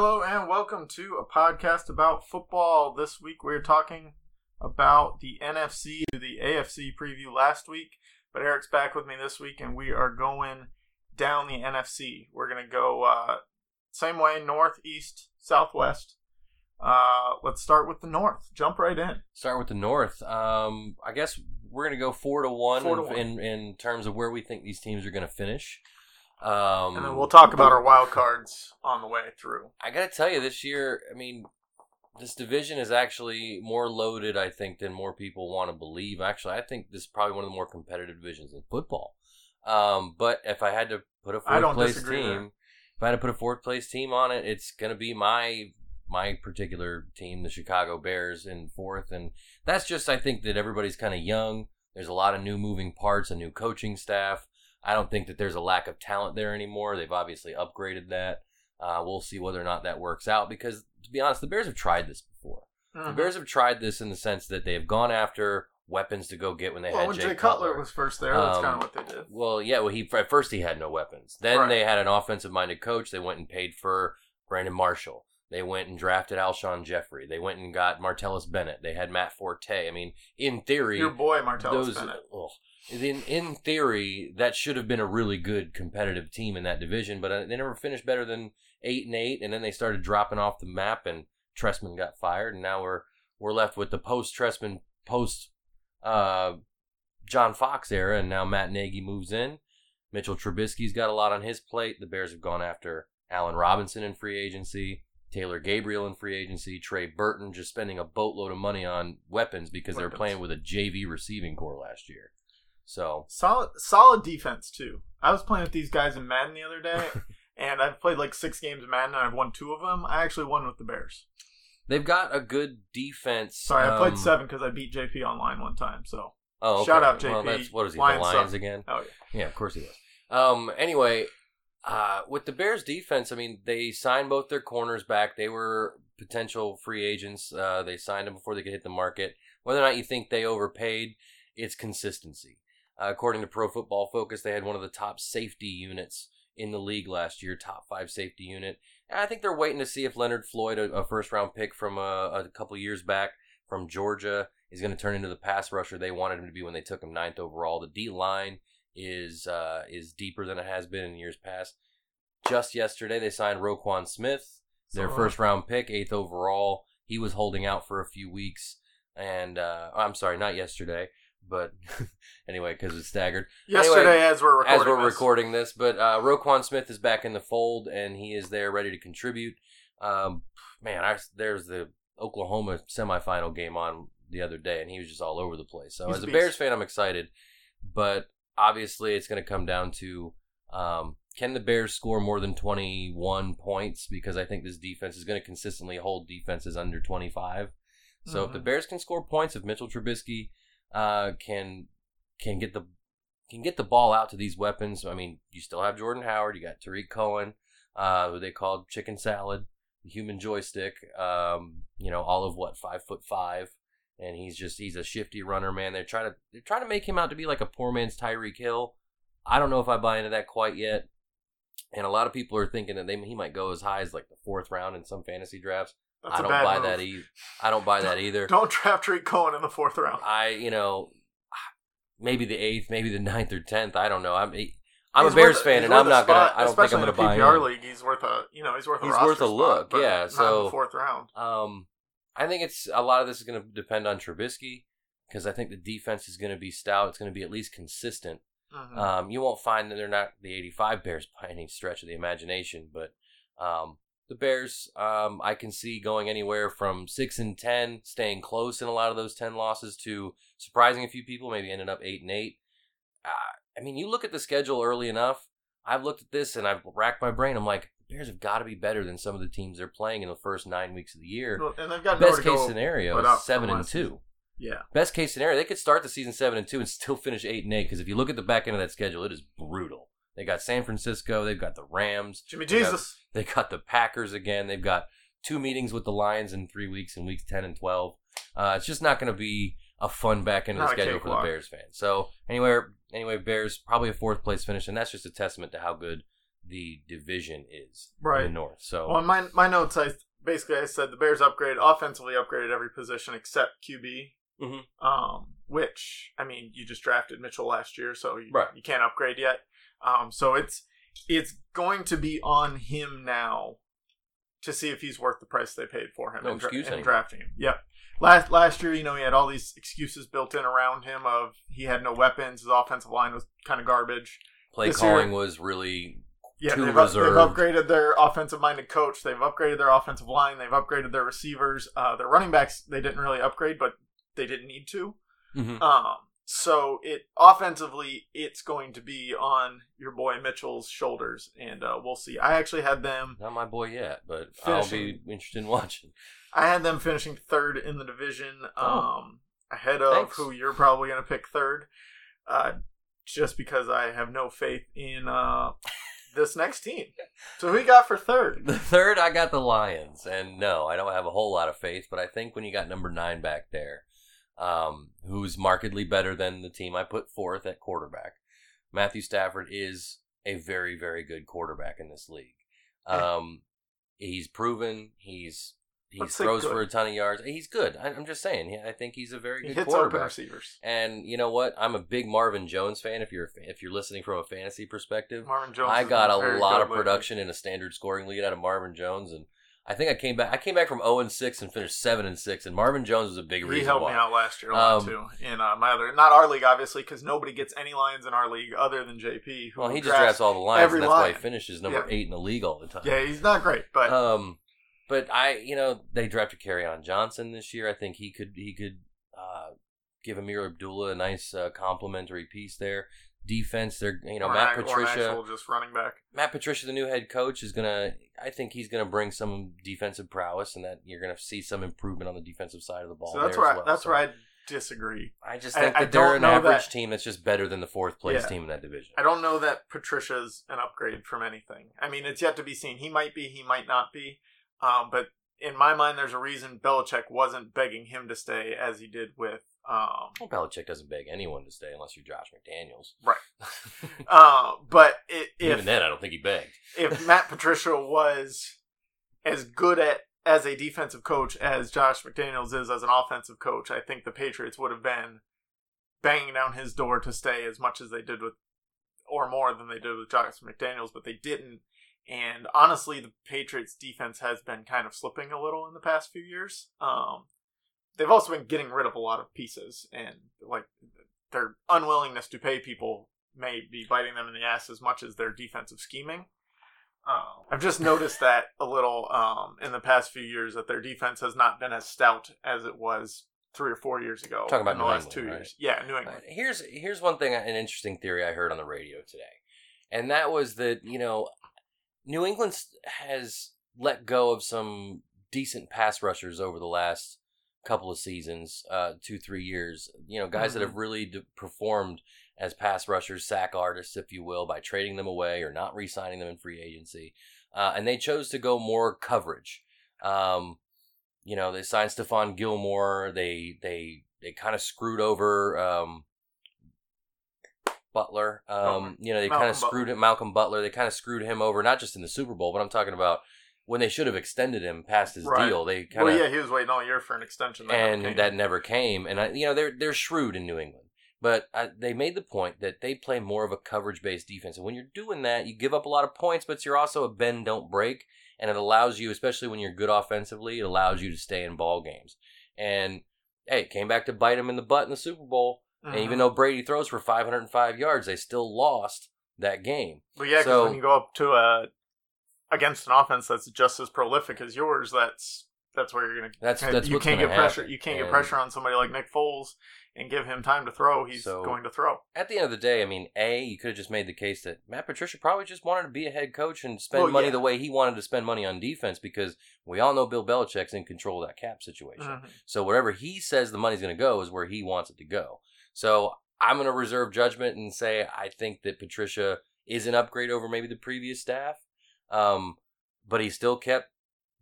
Hello and welcome to a podcast about football. This week we're talking about the NFC to the AFC preview last week, but Eric's back with me this week and we are going down the NFC. We're going to go uh, same way north, east, southwest. Uh, let's start with the north. Jump right in. Start with the North. Um, I guess we're going to go four to one, Four to in, one. in in terms of where we think these teams are going to finish. Um, And then we'll talk about our wild cards on the way through. I got to tell you, this year, I mean, this division is actually more loaded, I think, than more people want to believe. Actually, I think this is probably one of the more competitive divisions in football. Um, but if I had to put a fourth place team, if I had to put a fourth place team on it, it's going to be my my particular team, the Chicago Bears, in fourth. And that's just, I think, that everybody's kind of young. There's a lot of new moving parts, a new coaching staff. I don't think that there's a lack of talent there anymore. They've obviously upgraded that. Uh, we'll see whether or not that works out because, to be honest, the Bears have tried this before. The Mhm. Bears have tried this in the sense that they have gone after weapons to go get when they Well, had when Jay, Jay Cutler was first there, that's Um, kind of what they did. well, yeah. Well, he at first he had no weapons. Then Right. they had an offensive-minded coach. They went and paid for Brandon Marshall. They went and drafted Alshon Jeffery. They went and got Martellus Bennett. They had Matt Forte. I mean, in theory, Your boy Martellus those Bennett. ugh. In in theory that should have been a really good competitive team in that division, but uh, they never finished better than eight and eight, and then they started dropping off the map, and Trestman got fired, and now we're we're left with the post Trestman post uh, John Fox era, and now Matt Nagy moves in. Mitchell Trubisky's got a lot on his plate. The Bears have gone after Allen Robinson in free agency. Taylor Gabriel in free agency, Trey Burton just spending a boatload of money on weapons because they were playing with a JV receiving corps last year. So Solid, solid defense too. I was playing with these guys in Madden the other day, and I've played like six games of Madden, and I've won two of them. I actually won with the Bears. they've got a good defense. Sorry, I played um, seven because I beat JP online one time. So, Oh, okay. Shout out Well, JP. that's what is he? Lions the Lions again? oh yeah, Yeah, of course he does. Um. Anyway, uh, with the Bears defense, I mean, they signed both their corners back. They were potential free agents. Uh, they signed them before they could hit the market. Whether or not you think they overpaid, it's consistency. Uh, according to Pro Football Focus, they had one of the top safety units in the league last year, top five safety unit. And I think they're waiting to see if Leonard Floyd, a, a first round pick from a, a couple years back from Georgia, is going to turn into the pass rusher they wanted him to be when they took him ninth overall. The D line is uh, is deeper than it has been in years past. Just yesterday, they signed Roquan Smith, their uh, first round pick, eighth overall. He was holding out for a few weeks, and uh, I'm sorry, not yesterday, but anyway, because it's staggered. yesterday Anyway, as we're recording As we're this. recording this, but uh, Roquan Smith is back in the fold, and he is there ready to contribute. Um, man, I, there's the Oklahoma semifinal game on the other day, and he was just all over the place. So He's as a beast. Bears fan, I'm excited, but obviously it's going to come down to um, can the Bears score more than 21 points? Because I think this defense is going to consistently hold defenses under 25. So if the Mhm. Bears can score points, if Mitchell Trubisky uh, can can get the can get the ball out to these weapons, I mean, you still have Jordan Howard, you got Tarik Cohen, uh, who they called chicken salad, the human joystick. Um, you know, all of what five foot five, and he's just he's a shifty runner, man. They're trying to they're trying to make him out to be like a poor man's Tyreek Hill. I don't know if I buy into that quite yet. And a lot of people are thinking that they, he might go as high as like the fourth round in some fantasy drafts. That's I don't buy move. that either. I don't buy that either. Don't draft Tarik Cohen in the fourth round. I, you know, maybe the eighth, maybe the ninth or tenth. I don't know. I'm, I'm He's a Bears fan, and I'm not gonna. I don't think I'm especially gonna in buy the PPR league. He's worth a you know he's worth a He's worth a spot, look, yeah, so- the fourth round. Um, I think it's a lot of this is going to depend on Trubisky because I think the defense is going to be stout. It's going to be at least consistent. Mhm. Um, you won't find that they're not the 85 Bears by any stretch of the imagination, but um, the Bears, um, I can see going anywhere from six and ten, staying close in a lot of those ten losses, to surprising a few people, maybe ending up eight and eight. Uh, I mean, you look at the schedule early enough. I've looked at this and I've racked my brain. I'm like, the Bears have got to be better than some of the teams they're playing in the first nine weeks of the year. Well, and they've got Best case scenario is seven and two. season. Yeah, Best case scenario, they could start the season seven and two and still finish eight and eight. Because if you look at the back end of that schedule, it is brutal. They got San Francisco, they've got the Rams, Jimmy They got- Jesus. they got the Packers again. They've got two meetings with the Lions in three weeks in weeks 10 and 12. Uh, it's just not going to be a fun back end of the schedule for the. Bears fans. So, anyway, anyway, Bears probably a fourth place finish, and that's just a testament to how good the division is Right. in the North. So Well, in my my notes, I basically I said the Bears upgraded offensively, upgraded every position except QB. Mhm. Um, which I mean, you just drafted Mitchell last year, so you, Right. you can't upgrade yet. Um, so it's it's going to be on him now to see if he's worth the price they paid for him No in, dra- excuse drafting him. Yep. Last last year, you know, he had all these excuses built in around him of he had no weapons, his offensive line was kind of garbage. play this year- calling was really Yeah, Too they've, up- they've upgraded their offensive minded coach. They've upgraded their offensive line. They've upgraded their receivers. Uh, their running backs they didn't really upgrade, but they didn't need to. Mhm. Um, so it offensively, it's going to be on your boy Mitchell's shoulders, and uh, we'll see. I actually had them. not my boy yet, but Finishing- I'll be interested in watching. I had them finishing third in the division, Oh. um, ahead of Thanks. who you're probably going to pick third, uh, just because I have no faith in uh, this next team. So who you got for third? The third, I got the Lions, and no, I don't have a whole lot of faith, but I think when you got number nine back there, um, who's markedly better than the team I put forth at quarterback, Matthew Stafford is a very, very good quarterback in this league. Um, he's proven he's he Let's throws for a ton of yards. He's good. I, I'm just saying. I think he's a very He good hits open quarterback. receivers. And you know what? I'm a big Marvin Jones fan. If you're if you're listening from a fantasy perspective, Marvin Jones. I got a lot of production in a standard scoring lead out of Marvin Jones, and I think I came back. I came back from zero and six and finished seven and six, and Marvin Jones was a big reason. He helped why. me out last year a lot Um, too. In uh, my other, not our league, obviously, because nobody gets any Lions in our league other than JP. Well, he just drafts all the Lions, every and that's why he line. finishes number Yeah. eight in the league all the time. Yeah, he's not great, but Um, but I, you know, they drafted on Johnson this year. I think he could he could give Ameer Abdullah a nice uh, complimentary piece there. Defense, they're you know or Matt an, Patricia. just running back. Matt Patricia, the new head coach, is gonna. I think he's gonna bring some defensive prowess, and that you're gonna see some improvement on the defensive side of the ball. So that's where as I, well. that's So where I disagree. I just think I that they're an average that- team that's just better than the fourth place Yeah. team in that division. I don't know that Patricia's an upgrade from anything. I mean, it's yet to be seen. He might be, he might not be. Um, but in my mind, there's a reason Belichick wasn't begging him to stay as he did with. Um, Well, Belichick doesn't beg anyone to stay unless you're Josh McDaniels. Right. uh, but i Even then, I don't think he begged. if Matt Patricia was as good at as a defensive coach as Josh McDaniels is as an offensive coach, I think the Patriots would have been banging down his door to stay as much as they did with, or more than they did with Josh McDaniels, but they didn't. And honestly, the Patriots defense has been kind of slipping a little in the past few years. Um, they've also been getting rid of a lot of pieces, and like their unwillingness to pay people may be biting them in the ass as much as their defensive scheming. Uh, I've just noticed that a little um, in the past few years that their defense has not been as stout as it was three or four years ago. Talking about in the New last England, two right? years. Yeah, New England. Here's here's one thing, an interesting theory I heard on the radio today, and that was that you know, New England has let go of some decent pass rushers over the last couple of seasons, uh, two three years. You know, guys that have really d- performed as pass rushers, sack artists, if you will, by trading them away or not re-signing them in free agency, uh, and they chose to go more coverage. Um, you know, they signed Stephon Gilmore. They they they kind of screwed over um, Butler. Um, you know, they kind of screwed Butler. him, Malcolm Butler. They kind of screwed him over, not just in the Super Bowl, but I'm talking about when they should have extended him past his Right. deal. They kind of Well, yeah, he was waiting all year for an extension, that and came. that never came. And I, you know, they're they're shrewd in New England, but I, they made the point that they play more of a coverage based defense. And when you're doing that, you give up a lot of points, but you're also a bend don't break, and it allows you, especially when you're good offensively, it allows you to stay in ball games. And hey, it came back to bite him in the butt in the Super Bowl. And Mhm. even though Brady throws for 505 yards, they still lost that game. Well, yeah, because So- when you go up to a against an offense that's just as prolific as yours, that's that's where you're gonna. That's- that's you can't get pressure. happen. You can't And- get pressure on somebody like Nick Foles and give him time to throw. He's So- going to throw. At the end of the day, I mean, A, you could have just made the case that Matt Patricia probably just wanted to be a head coach and spend Well, money yeah. the way he wanted to spend money on defense because we all know Bill Belichick's in control of that cap situation. Mhm. So wherever he says the money's going to go is where he wants it to go. So I'm going to reserve judgment and say I think that Patricia is an upgrade over maybe the previous staff. Um, but he still kept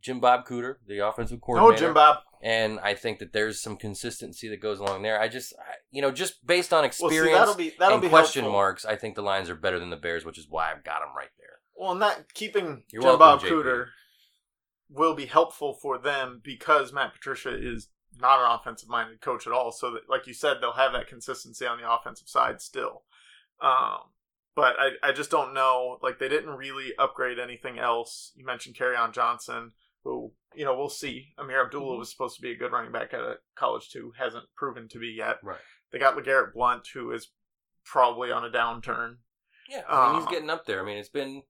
Jim Bob Cooter, the offensive coordinator. No. Jim Bob. And I think that there's some consistency that goes along there. I just, I, you know, just based on Well, experience see, that'll be that'll and be question helpful. marks, I think the Lions are better than the Bears, which is why I've got them right there. Well, and that keeping You're Jim welcome, Bob JP. Cooter will be helpful for them because Matt Patricia is not an offensive minded coach at all. So that, like you said, they'll have that consistency on the offensive side still. Um, but I, I just don't know. Like they didn't really upgrade anything else. You mentioned Kerryon Johnson, who you know we'll see. Ameer Abdullah Mhm. was supposed to be a good running back at a college too, hasn't proven to be yet. Right. They got Legarrette Blunt, who is probably on a downturn. Yeah, I mean, he's Uh, getting up there. I mean, it's been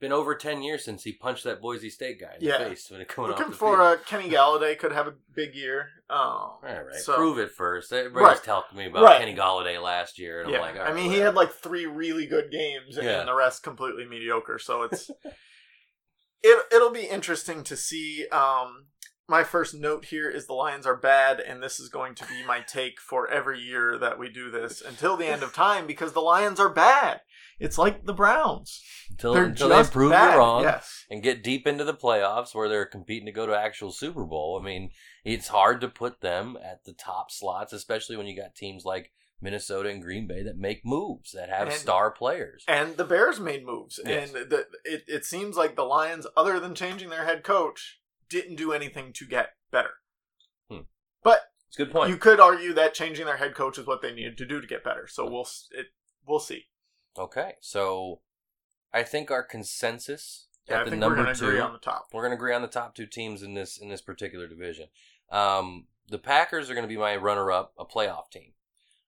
been over ten years since he punched that Boise State guy in Yeah. the face when it coming Looking off the for field. uh, Kenny Golladay could have a big year. Um, All right, so- prove it first. Everybody's Right. talking me about Right. Kenny Golladay last year, and yeah, I'm like, all I right, mean, he had like three really good games, and Yeah. the rest completely mediocre. So it's it it'll be interesting to see. Um, my first note here is the Lions are bad, and this is going to be my take for every year that we do this until the end of time because the Lions are bad. It's like the Browns. until, until they prove bad. you wrong Yes. and get deep into the playoffs where they're competing to go to actual Super Bowl. I mean, it's hard to put them at the top slots, especially when you got teams like Minnesota and Green Bay that make moves that have And- star players. And the Bears made moves, Yes. and the, it it seems like the Lions, other than changing their head coach, didn't do anything to get better. Hmm. But It's a good point. you could argue that changing their head coach is what they needed to do to get better. So we'll it we'll see. Okay, so I think our consensus Yeah, at I the number going to two, agree on the top. we're going to agree on the top two teams in this in this particular division. Um, the Packers are going to be my runner-up, a playoff team.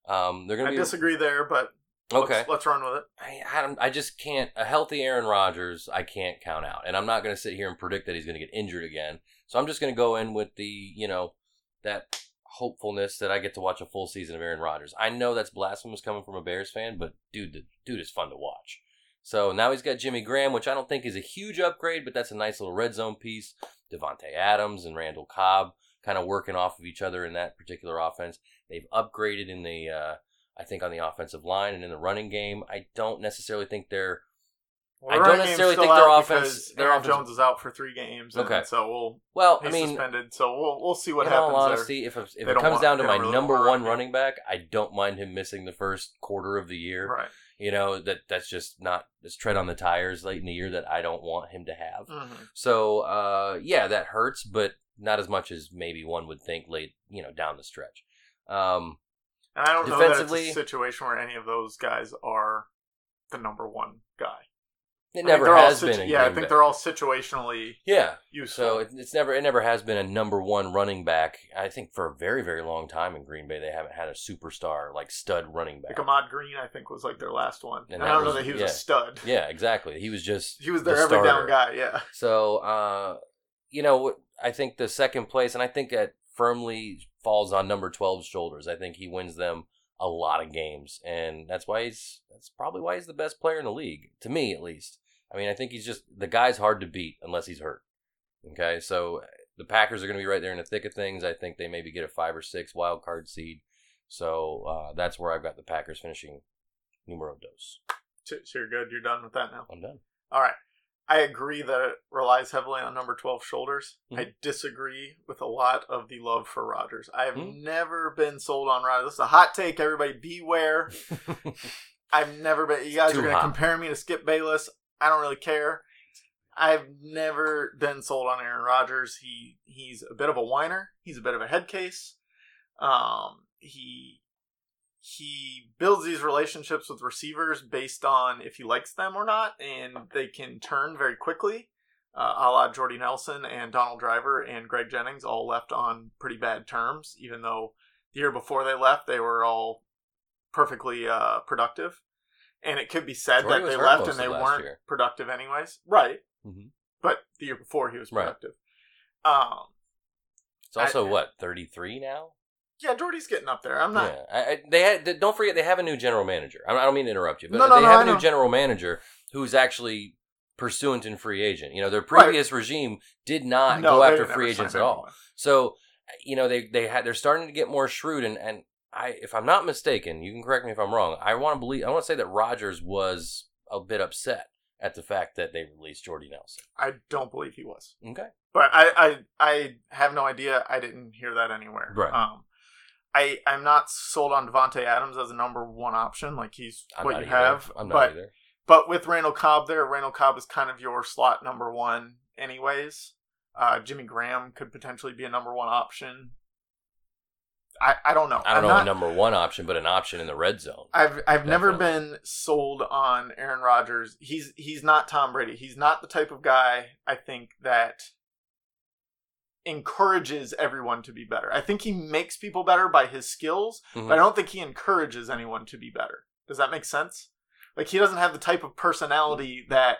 Um, they're going I to be disagree there, but okay. let's, let's run with it. I, I, I just can't. A healthy Aaron Rodgers, I can't count out, and I'm not going to sit here and predict that he's going to get injured again. So I'm just going to go in with the, you know, that hopefulness that I get to watch a full season of Aaron Rodgers. I know that's blasphemous coming from a Bears fan, but dude, the dude is fun to watch. So now he's got Jimmy Graham, which I don't think is a huge upgrade, but that's a nice little red zone piece. Davante Adams and Randall Cobb kind of working off of each other in that particular offense. They've upgraded in the, uh, I think, on the offensive line and in the running game. I don't necessarily think they're Well, I don't necessarily think their offense- their Aaron offense- Jones is out for three games. and Okay. so we'll well. he's I mean, suspended. So we'll we'll see what in happens all there. honesty, if if They it don't comes want- down to my really number one run running back, I don't mind him missing the first quarter of the year. Right. You know that that's just not it's tread on the tires late in the year that I don't want him to have. Mhm. So uh, yeah, that hurts, but not as much as maybe one would think late you know down the stretch. Um, And I don't know that it's a situation where any of those guys are the number one guy. It I never they're all has situ- been. Yeah, I think they're all situationally yeah. useful. So it, it's never it never has been a number one running back. I think for a very very long time in Green Bay they haven't had a superstar like stud running back. like Ahman Green, I think was like their last one. And And, I don't know that he was yeah. a stud. Yeah, exactly. He was just He was the their every starter. down guy. Yeah. So, uh, you know, what- I think the second place, and I think that firmly falls on number 12's shoulders. I think he wins them a lot of games, and that's why he's that's probably why he's the best player in the league, to me at least. I mean, I think he's just the guy's hard to beat unless he's hurt. Okay, so the Packers are going to be right there in the thick of things. I think they maybe get a five or six wild card seed. So uh, that's where I've got the Packers finishing numero dos. So you're good. You're done with that now. I'm done. All right. I agree that it relies heavily on number 12 shoulders. Mhm. I disagree with a lot of the love for Rodgers. I have Mhm. never been sold on Rodgers. This is a hot take. Everybody beware. I've never been. You guys are going to compare me to Skip Bayless. I don't really care. I've never been sold on Aaron Rodgers. He he's a bit of a whiner. He's a bit of a head case. Um, he he builds these relationships with receivers based on if he likes them or not, and they can turn very quickly. Uh, a la Jordy Nelson and Donald Driver and Greg Jennings all left on pretty bad terms, even though the year before they left, they were all perfectly uh, productive. And it could be said Jordy that they left and they weren't year. productive anyways. Right. Mhm. But the year before, he was Right. productive. Um, It's also I- what 33 now. yeah, Jordy's getting up there. I'm not. Yeah, I, I, they had. they- Don't forget, they have a new general manager. I don't, I don't mean to interrupt you, but No, no, they no, have a new general manager who's actually pursuant in free agent. You know, their Right. previous regime did not No, go after free agents at all. So, you know, they they had they're starting to get more shrewd, and and I, if I'm not mistaken, you can correct me if I'm wrong. I want to believe. I want to say that Rodgers was a bit upset at the fact that they released Jordy Nelson. I don't believe he was. Okay. But I, I, I have no idea. I didn't hear that anywhere. Right. Um, I, I'm not sold on Davante Adams as a number one option. Like he's I'm what you either. have. I'm not but either. but with Randall Cobb there, Randall Cobb is kind of your slot number one, anyways. Uh, Jimmy Graham could potentially be a number one option. I, I don't know. I don't I'm know not- a number one option, but an option in the red zone. I've I've never been sold on Aaron Rodgers. He's he's not Tom Brady. He's not the type of guy I think that encourages everyone to be better. I think he makes people better by his skills, Mhm. but I don't think he encourages anyone to be better. Does that make sense? Like he doesn't have the type of personality that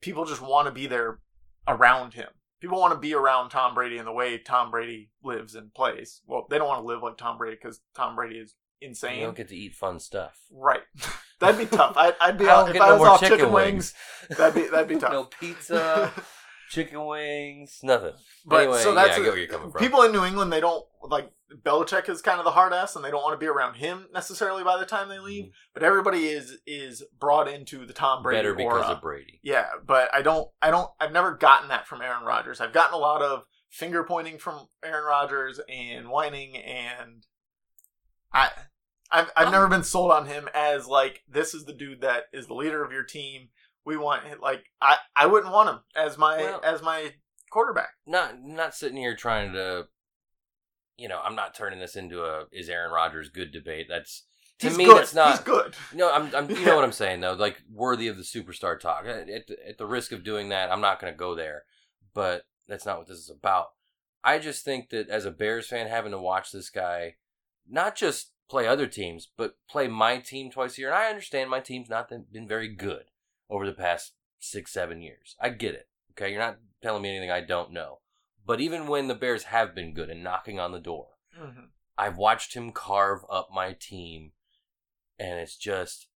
people just want to be there around him. People want to be around Tom Brady in the way Tom Brady lives and plays. Well, they don't want to live like Tom Brady because Tom Brady is insane. You don't get to eat fun stuff. Right. That'd be tough. I'd, I'd be I don't if I was off chicken, chicken, wings. wings. That'd be that'd be tough. no pizza, chicken wings, nothing. but anyway, so that's yeah, I get where you're coming from. people in New England. They don't like Belichick is kind of the hard ass, and they don't want to be around him necessarily by the time they leave. But everybody is is brought into the Tom Brady Mm-hmm. Better because aura. of Brady. Yeah, but I don't I don't I've never gotten that from Aaron Rodgers. I've gotten a lot of finger pointing from Aaron Rodgers and whining and I I've I've Um, never been sold on him as like this is the dude that is the leader of your team. We want like I I wouldn't want him as my Well- as my quarterback. Not not sitting here trying to, you know, I'm not turning this into a is Aaron Rodgers good debate. That's to He's me good. that's not. He's good. No, I'm, I'm. You know what I'm saying though. Like worthy of the superstar talk. At, at, the, at the risk of doing that, I'm not going to go there. But that's not what this is about. I just think that as a Bears fan, having to watch this guy, not just play other teams, but play my team twice a year, and I understand my team's not been very good over the past six, seven years. I get it. Okay, you're not telling me anything I don't know. But even when the Bears have been good and knocking on the door, Mhm. I've watched him carve up my team, and it's just,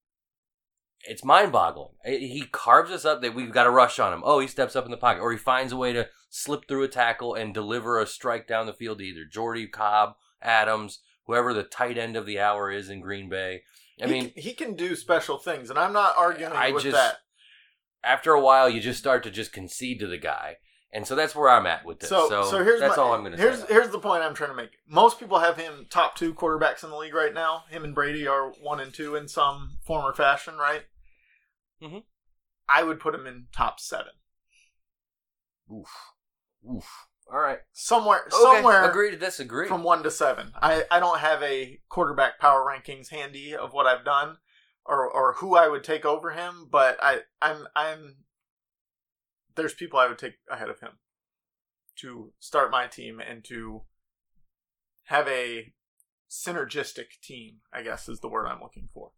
it's mind boggling. He carves us up that we've got a rush on him. Oh, he steps up in the pocket, or he finds a way to slip through a tackle and deliver a strike down the field to either Jordy, Cobb, Adams, whoever the tight end of the hour is in Green Bay. I he, mean, can- he can do special things, and I'm not arguing I with just- that. After a while, you just start to just concede to the guy. And so that's where I'm at with this. So, So, so, here's that's my, all I'm going to here's say. here's the point I'm trying to make. Most people have him top two quarterbacks in the league right now. Him and Brady are one and two in some form or fashion, right? Mhm. I would put him in top seven, Oof. Oof. All right. somewhere, Okay. somewhere Agree to disagree. from one to seven. I I don't have a quarterback power rankings handy of what I've done or or who I would take over him, but I I'm I'm there's people I would take ahead of him to start my team and to have a synergistic team. I guess is the word I'm looking for.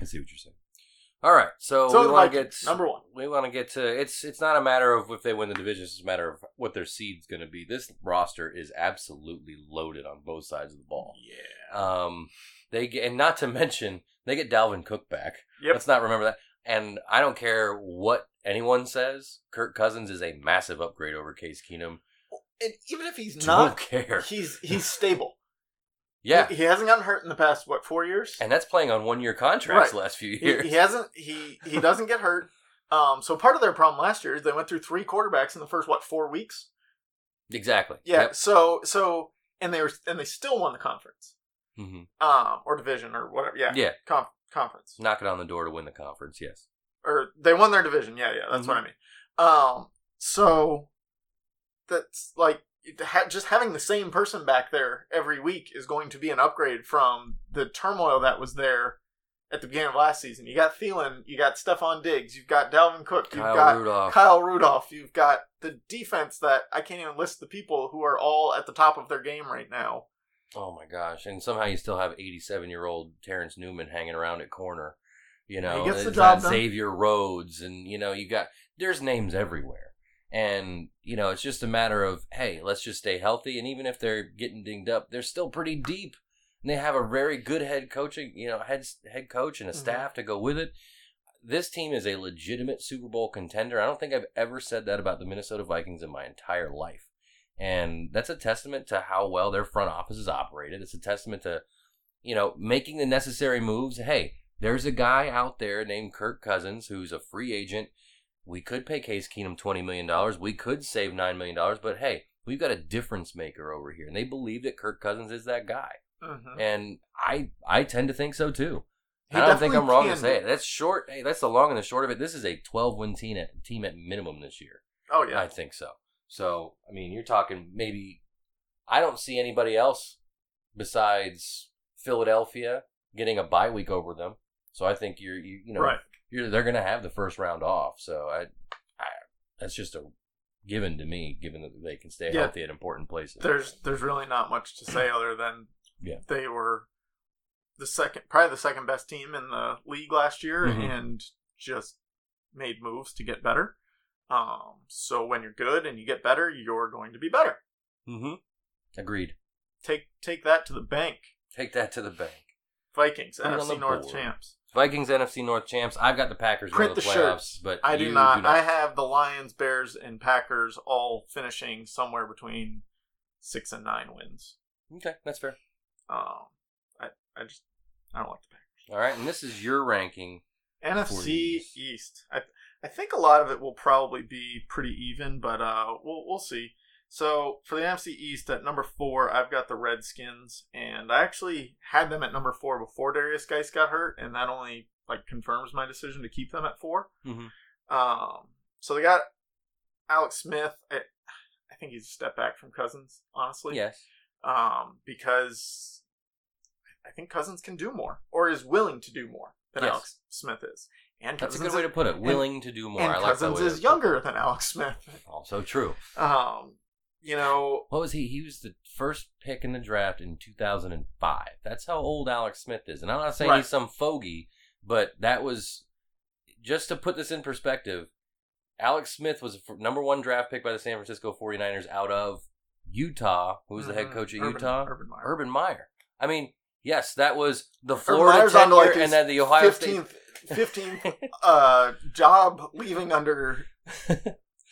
I see what you're saying. All right, so, So we want to get number one. We want to get to it's. It's not a matter of if they win the division; it's a matter of what their seed's going to be. This roster is absolutely loaded on both sides of the ball. Yeah. Um, they get, and not to mention they get Dalvin Cook back. Yep. Let's not remember that. And I don't care what anyone says. Kirk Cousins is a massive upgrade over Case Keenum. And even if he's Don't not, care. he's he's stable. Yeah, He, he hasn't gotten hurt in the past what four years. and that's playing on one year contracts Right. the last few he, years. he hasn't he he doesn't get hurt um so part of their problem last year is they went through three quarterbacks in the first what four weeks Exactly. yeah Yep. so so and they were and they still won the conference Mhm. um or division or whatever yeah Yeah. conf- conference Knocking on the door to win the conference. Yes. or they won their division yeah yeah that's what i Mm-hmm. mean um so that's like just having the same person back there every week is going to be an upgrade from the turmoil that was there at the beginning of last season. You got Thielen, you got Stefon Diggs, you've got Dalvin Cook, you've Kyle got Rudolph. Kyle Rudolph, you've got the defense that I can't even list the people who are all at the top of their game right now. Oh my gosh! And somehow you still have 87 year old Terence Newman hanging around at corner. You know, He gets the job done. Xavier Rhodes, and you know you got there's names everywhere, and you know it's just a matter of hey, let's just stay healthy. And even if they're getting dinged up, they're still pretty deep, and they have a very good head coaching, you know, head head coach and a Mhm. staff to go with it. This team is a legitimate Super Bowl contender. I don't think I've ever said that about the Minnesota Vikings in my entire life. And that's a testament to how well their front office is operated. It's a testament to, you know, making the necessary moves. Hey, there's a guy out there named Kirk Cousins who's a free agent. We could pay Case Keenum $20 million. We could save $9 million. But hey, we've got a difference maker over here. And they believe that Kirk Cousins is that guy. Mhm. And I I tend to think so too. He I don't think I'm wrong to say it. That's short. Hey, that's the long and the short of it. This is a 12 win team at team at minimum this year. Oh yeah, I think so. So I mean, you're talking maybe. I don't see anybody else besides Philadelphia getting a bye week over them. So I think you're you, you know right. you're they're going to have the first round off. So I, I that's just a given to me, given that they can stay Yeah. healthy at important places. There's there's really not much to say other than Yeah. they were the second, probably the second best team in the league last year, Mhm. and just made moves to get better. Um, so when you're good and you get better, you're going to be better. mm-hmm. Agreed. Take take that to the bank. Take that to the bank. Vikings, Put NFC North board. champs. Vikings NFC North champs. I've got the Packers Print the the playoffs, shirts. but I you do not. I have the Lions, Bears, and Packers all finishing somewhere between six and nine wins. okay, that's fair. Um, I I just I don't like the Packers. All right, and this is your ranking. NFC. East. I I think a lot of it will probably be pretty even, but uh, we'll we'll see. So for the NFC East at number four, I've got the Redskins, and I actually had them at number four before Derrius Guice got hurt, and that only like confirms my decision to keep them at 4 Mhm. Um, so they got Alex Smith. I, I think he's a step back from Cousins, honestly Yes. um, because I think Cousins can do more or is willing to do more than Yes. Alex Smith is. And That's a good way to put it. Willing to do more. and I like Cousins is younger than Alex Smith. Also true. Um, you know, What was he? He was the first pick in the draft in 2005. That's how old Alex Smith is. And I'm not saying Right. he's some fogey, but that was just to put this in perspective. Alex Smith was number one draft pick by the San Francisco 49ers out of Utah. Who was the head Mhm. coach at Urban- Utah? Urban Meyer. Urban Meyer. I mean, yes, that was the Florida tenure like, and then the Ohio State. 15th, 15th uh, job leaving under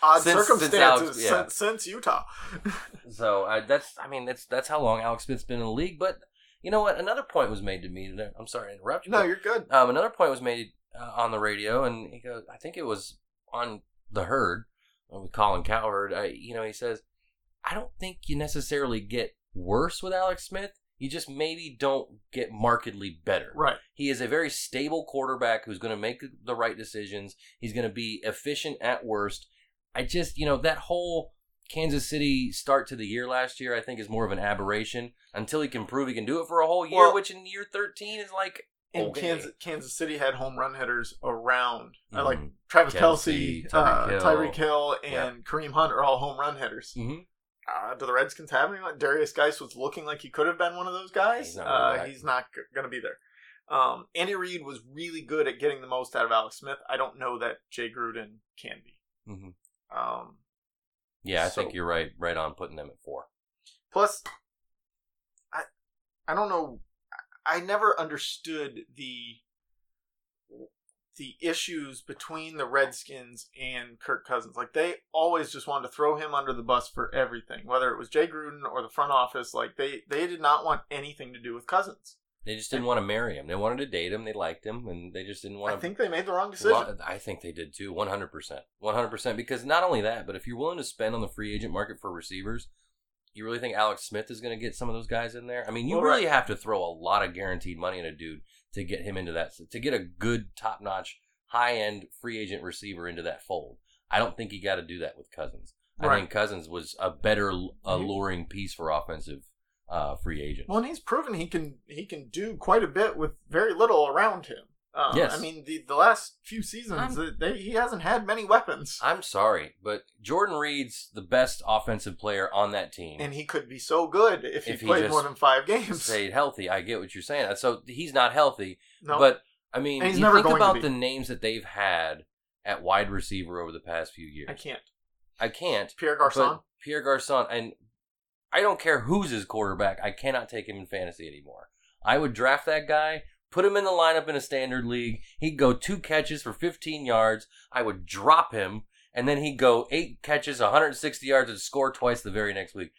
odd Since- since circumstances Alex- yeah. since, since Utah. So uh, that's, I mean, that's that's how long Alex Smith's been in the league. But you know what? Another point was made to me. I'm sorry to interrupt you. no, you're good. um, another point was made uh, on the radio, and he goes, I think it was on the herd uh, with Colin Cowherd. I, you know, he says, I don't think you necessarily get worse with Alex Smith. You just maybe don't get markedly better. Right. He is a very stable quarterback who's going to make the right decisions. He's going to be efficient at worst. I just, you know, that whole Kansas City start to the year last year, I think, is more of an aberration until he can prove he can do it for a whole year, Well- which in year 13 is like, And Okay. Kansas, Kansas City had home run hitters around. I like Mhm. Travis Kelce, Kelce, uh, Tyreek Hill. Tyreek Hill, and Yeah. Kareem Hunt are all home run hitters. Mhm. Uh, do the Redskins have anyone? Derrius Guice was looking like he could have been one of those guys. He's not uh, back. he's not g- going to be there. Um, Andy Reid was really good at getting the most out of Alex Smith. I don't know that Jay Gruden can be. Mhm. Um, yeah, I So- think you're right, right on putting them at four. Plus, I I don't know. I never understood the the issues between the Redskins and Kirk Cousins. Like they always just wanted to throw him under the bus for everything, whether it was Jay Gruden or the front office. Like they they did not want anything to do with Cousins. They just didn't want to marry him. They wanted to date him. They liked him, and they just didn't want to... I think they made the wrong decision. Well, I think they did too. One hundred percent. One hundred percent. Because not only that, but if you're willing to spend on the free agent market for receivers, you really think Alex Smith is going to get some of those guys in there? I mean, you Well, really right. have to throw a lot of guaranteed money in a dude to get him into that to get a good, top notch, high end free agent receiver into that fold. I don't think you got to do that with Cousins. I think Cousins was a better alluring piece for offensive uh, free agents. Well, and he's proven he can he can do quite a bit with very little around him. Uh, Yes. I mean the the last few seasons uh, they, he hasn't had many weapons, I'm sorry, but Jordan Reed's the best offensive player on that team. and he could be so good if he If he played more than five games. stayed healthy. I get what you're saying. So he's not healthy, no, but I mean, he's you never think going to about the names that they've had at wide receiver over the past few years. I can't. I can't. Pierre Garcon. Pierre Garcon, and I don't care who's his quarterback. I cannot take him in fantasy anymore. I would draft that guy, put him in the lineup in a standard league. He'd go two catches for 15 yards. I would drop him, and then he'd go eight catches, 160 yards, and score twice the very next week.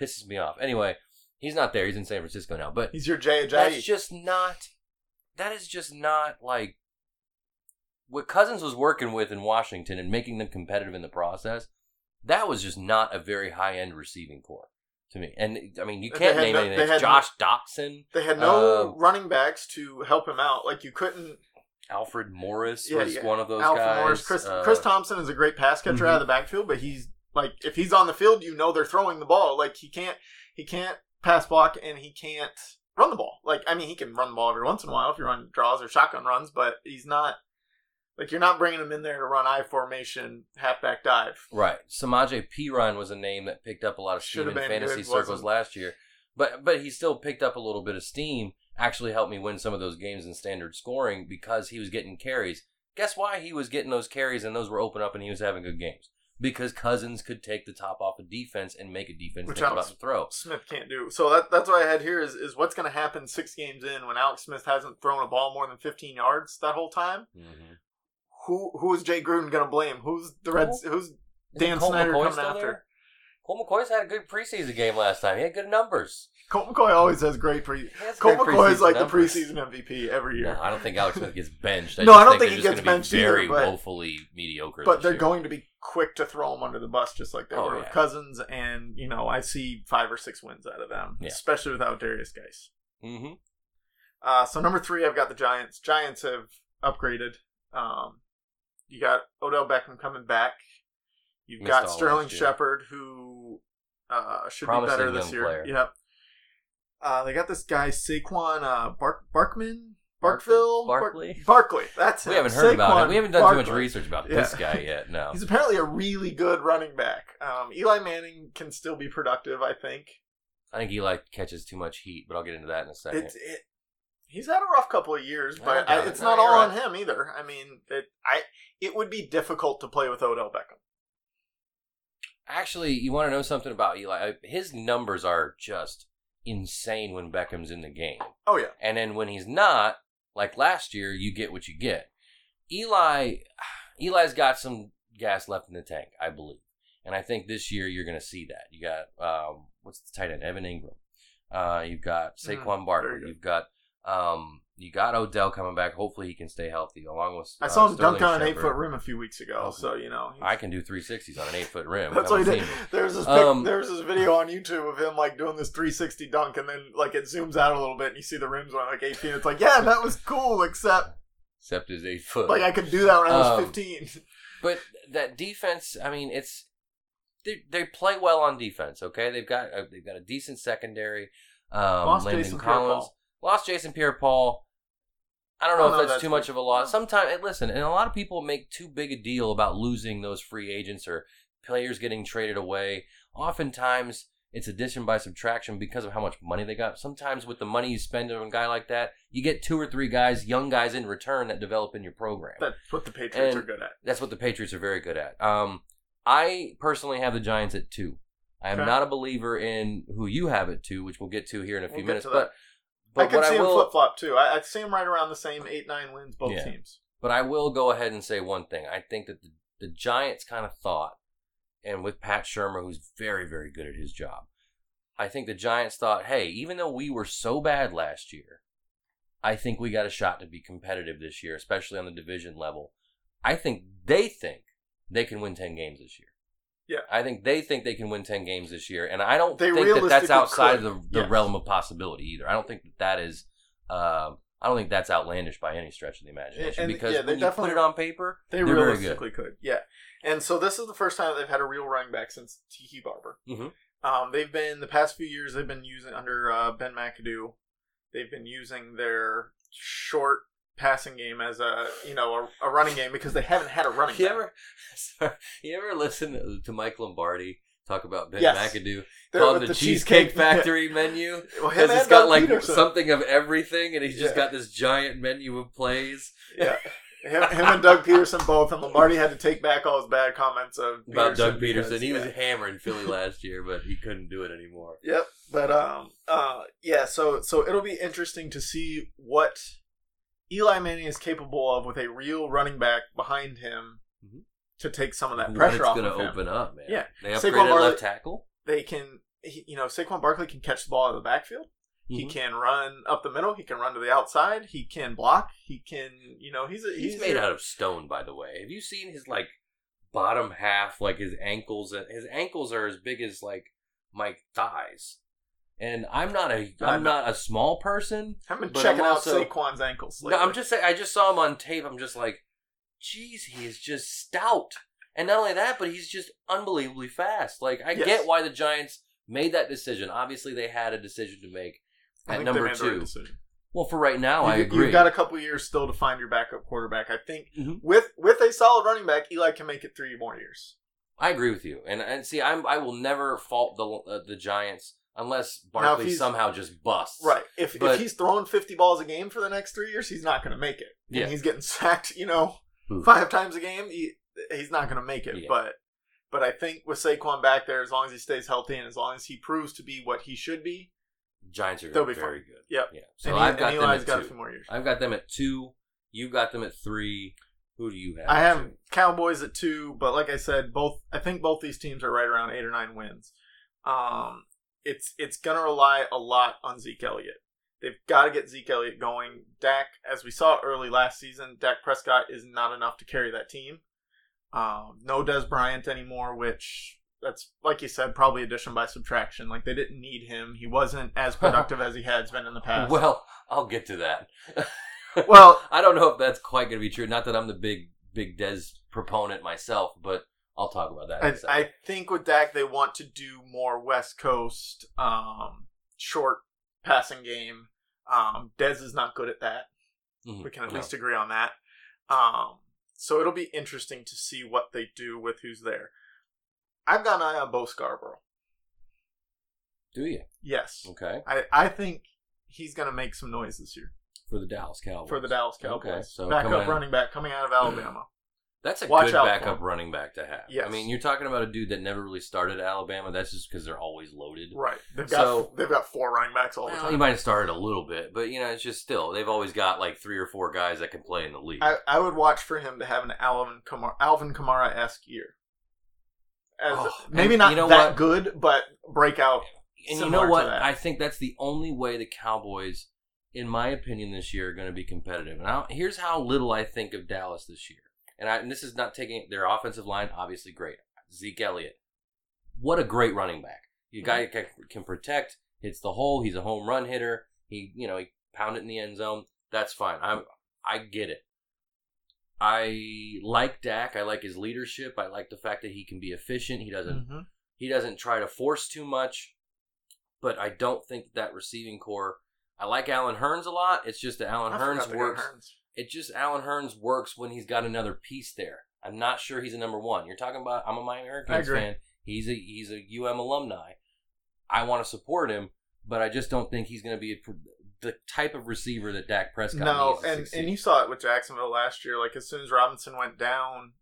Pisses me off. Anyway, he's not there. He's in San Francisco now. But He's your Jay that's Ajayi. just not. That is just not like what Cousins was working with in Washington and making them competitive in the process. That was just not a very high end receiving corps. To me. And I mean, you can't name no- It's had no- Josh Doctson, They had no Uh, running backs to help him out. Like you couldn't. Alfred Morris Yeah, was yeah. one of those Alpha guys. Morris, Chris, Uh, Chris Thompson is a great pass catcher Mhm. out of the backfield, but he's like if he's on the field, you know they're throwing the ball. Like he can't he can't pass block and he can't run the ball. Like I mean, he can run the ball every once in a while if you run draws or shotgun runs, but he's not like you're not bringing him in there to run I formation halfback dive. Right. Samaje Perine was a name that picked up a lot of steam in fantasy good, circles wasn't- last year. But but he still picked up a little bit of steam. Actually helped me win some of those games in standard scoring because he was getting carries. Guess why he was getting those carries and those were open up and he was having good games? Because Cousins could take the top off of defense and make a defense Which think Alex- about the throw. Smith can't do. So that that's what I had here is is what's going to happen six games in when Alex Smith hasn't thrown a ball more than 15 yards that whole time. Mm-hmm. Who who is Jay Gruden going to blame? Who's the Reds? Who's Dan Snyder McCoy coming after? there? Colt McCoy's had a good preseason game last time. He had good numbers. Colt McCoy always has great pre. Has Colt great McCoy is like numbers. the preseason MVP every year. No, I don't think Alex Smith gets benched. I No, I don't think they're he gets gonna be benched either, Very but- woefully mediocre. but they're year. going to be quick to throw him under the bus, just like they Oh, were yeah. with Cousins, and you know I see five or six wins out of them, Yeah. especially without Derrius Guice. Mm-hmm. Uh, so number three, I've got the Giants. Giants have upgraded. Um, you got Odell Beckham coming back. You've Missed got Sterling. Shepard, who uh, should Promising be better this year. player. Yep. Uh, they got this guy Saquon uh, Bark Barkman Barkley? Barkville Bark- Barkley? Barkley. That's it. We him. haven't heard about Saquon it. We haven't done too much research about Yeah. this guy yet. No. He's apparently a really good running back. Um, Eli Manning can still be productive, I think. I think Eli catches too much heat, but I'll get into that in a second. It's it. He's had a rough couple of years, but I, it's No, not all on him either. I mean, it I it would be difficult to play with Odell Beckham. Actually, you want to know something about Eli? His numbers are just insane when Beckham's in the game. Oh yeah, And then when he's not, like last year, you get what you get. Eli, Eli's got some gas left in the tank, I believe, and I think this year you're going to see that. You got um, what's the tight end, Evan Engram. Uh, you've got Mm, Saquon very Barkley. You've got um, you got Odell coming back. Hopefully he can stay healthy, along with. I uh, saw him Sterling dunk on an eight Shepard. foot rim a few weeks ago, Oh. so you know. I can do 360s on an eight foot rim. That's what he did. There's this pic, Um, there's this video on YouTube of him like doing this 360 dunk, and then like it zooms out a little bit, and you see the rims on like eight feet. It's like, yeah, that was cool, except Except his eight foot. like I could do that when I was Um, 15. But that defense, I mean, it's they, they play well on defense. Okay, they've got a, they've got a decent secondary. Um, Lost Landon Jason Collins Pierre-Paul. lost Jason Pierre-Paul. I don't know Oh, if no, that's, that's too much of a loss. Sometimes, listen, and a lot of people make too big a deal about losing those free agents or players getting traded away. Oftentimes, it's addition by subtraction because of how much money they got. Sometimes, with the money you spend on a guy like that, you get two or three guys, young guys in return that develop in your program. That's what the Patriots and- are good at. That's what the Patriots are very good at. Um, I personally have the Giants at two. I am Okay. not a believer in who you have at two, which we'll get to here in a We'll few minutes. to But. But I could see I him flip flop too. I, I'd see him right around the same eight nine wins both Yeah. teams. but I will go ahead and say one thing. I think that the, the Giants kind of thought, and with Pat Shurmur, who's very very good at his job, I think the Giants thought, hey, even though we were so bad last year, I think we got a shot to be competitive this year, especially on the division level. I think they think they can win 10 games this year. Yeah. I think they think they can win 10 games this year. And I don't They think that that's outside could, of the, the yes. realm of possibility either. I don't think that that is, uh, I don't think that's outlandish by any stretch of the imagination And- because yeah, they when you put it on paper, They are very good. realistically could, yeah. And so this is the first time they've had a real running back since Tiki Barber. Mhm. Um, they've been the past few years they've been using under uh, Ben McAdoo. They've been using their short passing game as a you know a, a running game because they haven't had a running. You back. ever, sorry, you ever listen to, Mike Lombardi talk about Ben Yes. McAdoo? They're Called with the, Cheesecake yeah. Factory menu. Well, Because it's and got like Pederson. something of everything, and he's just Yeah. got this giant menu of plays Yeah. Him, him and Doug Pederson both, and Lombardi had to take back all his bad comments of about Doug because- Pederson. He was hammering Philly last year, but he couldn't do it anymore. Yep, but um, uh, yeah. So so it'll be interesting to see what Eli Manning is capable of with a real running back behind him Mhm. to take some of that What pressure off. it's going to open up, man. Yeah. They Saquon upgraded Barkley- left tackle. They can, he, you know, Saquon Barkley can catch the ball out of the backfield. He Mhm. can run up the middle. He can run to the outside. He can block. He can, you know, he's a, He's, he's, made a- out of stone, by the way. Have you seen his like bottom half, like his ankles? His ankles are as big as like my thighs. And I'm not a I I'm not a small person. I've been But checking I'm out also- Saquon's ankles. No. I'm just saying. I just saw him on tape. I'm just like, geez, he is just stout. And not only that, but he's just unbelievably fast. Like I Yes. get why the Giants made that decision. Obviously, they had a decision to make I at number they the right two. Well, for right now, I you, agree. You've got a couple years still to find your backup quarterback. I think Mhm. with with a solid running back, Eli can make it three more years. I agree with you, and and see, I'm I will never fault the uh, the Giants unless Barkley somehow just busts. Right. If But- if he's throwing fifty balls a game for the next three years, he's not going to make it. Yeah. And he's getting sacked, you know, Who? five times a game. He, he's not going to make it. Yeah. But but I think with Saquon back there, as long as he stays healthy and as long as he proves to be what he should be, Giants are They'll be very good. Yep. Yeah. So and, he, I've got them Eli's at got a two. few more years. I've got them at two. You've got them at three. Who do you have? I have two? Cowboys at two, but like I said, both I think both these teams are right around eight or nine wins. Um, it's it's gonna rely a lot on Zeke Elliott. They've got to get Zeke Elliott going. Dak, as we saw early last season, Dak Prescott is not enough to carry that team. Um, no Dez Bryant anymore, which that's like you said, probably addition by subtraction. Like they didn't need him. He wasn't as productive as he has been in the past. Well, I'll get to that. well, I don't know if that's quite going to be true. Not that I'm the big big Dez proponent myself, but I'll talk about that. I, think with Dak they want to do more West Coast um, short passing game. Um, Dez is not good at that. Mhm. We can at No. least agree on that. Um, so it'll be interesting to see what they do with who's there. I've got an eye on Bo Scarborough. do you? Yes, Okay, I, I think he's going to make some noise this year for the Dallas Cowboys. for the Dallas Cowboys. Okay, so backup running back coming out of Alabama. That's a Watch good backup running back to have. Yes. I mean, you're talking about a dude that never really started at Alabama. That's just because they're always loaded. right. They've got So- they've got four running backs all the time. he might have started a little bit, but you know, it's just still they've always got like three or four guys that can play in the league. I, I would watch for him to have an Alvin Kamara, Alvin Kamara esque year. As Oh, maybe not you know that what? good, but breakout. and you know what? I think that's the only way the Cowboys, in my opinion, this year are going to be competitive. And I, here's how little I think of Dallas this year. And, I, and this is not taking their offensive line, obviously great. Zeke Elliott, what a great running back. You guy Mm-hmm. can, can protect, hits the hole. He's a home run hitter. He, you know, he pounded it in the end zone. That's fine. I, I get it. I like Dak. I like his leadership. I like the fact that he can be efficient. He doesn't Mhm. he doesn't try to force too much, but I don't think that receiving corps. I like Allen Hurns a lot. It's just that Allen I Hurns forgot they got works. Hurns. It just Allen Hurns works when he's got another piece there. I'm not sure he's a number one. You're talking about. I'm a Miami Hurricanes fan. He's a he's a UM alumni. I want to support him, but I just don't think he's going to be a, the type of receiver that Dak Prescott No, needs. to and and you saw it with Jacksonville last year. Like as soon as Robinson went down,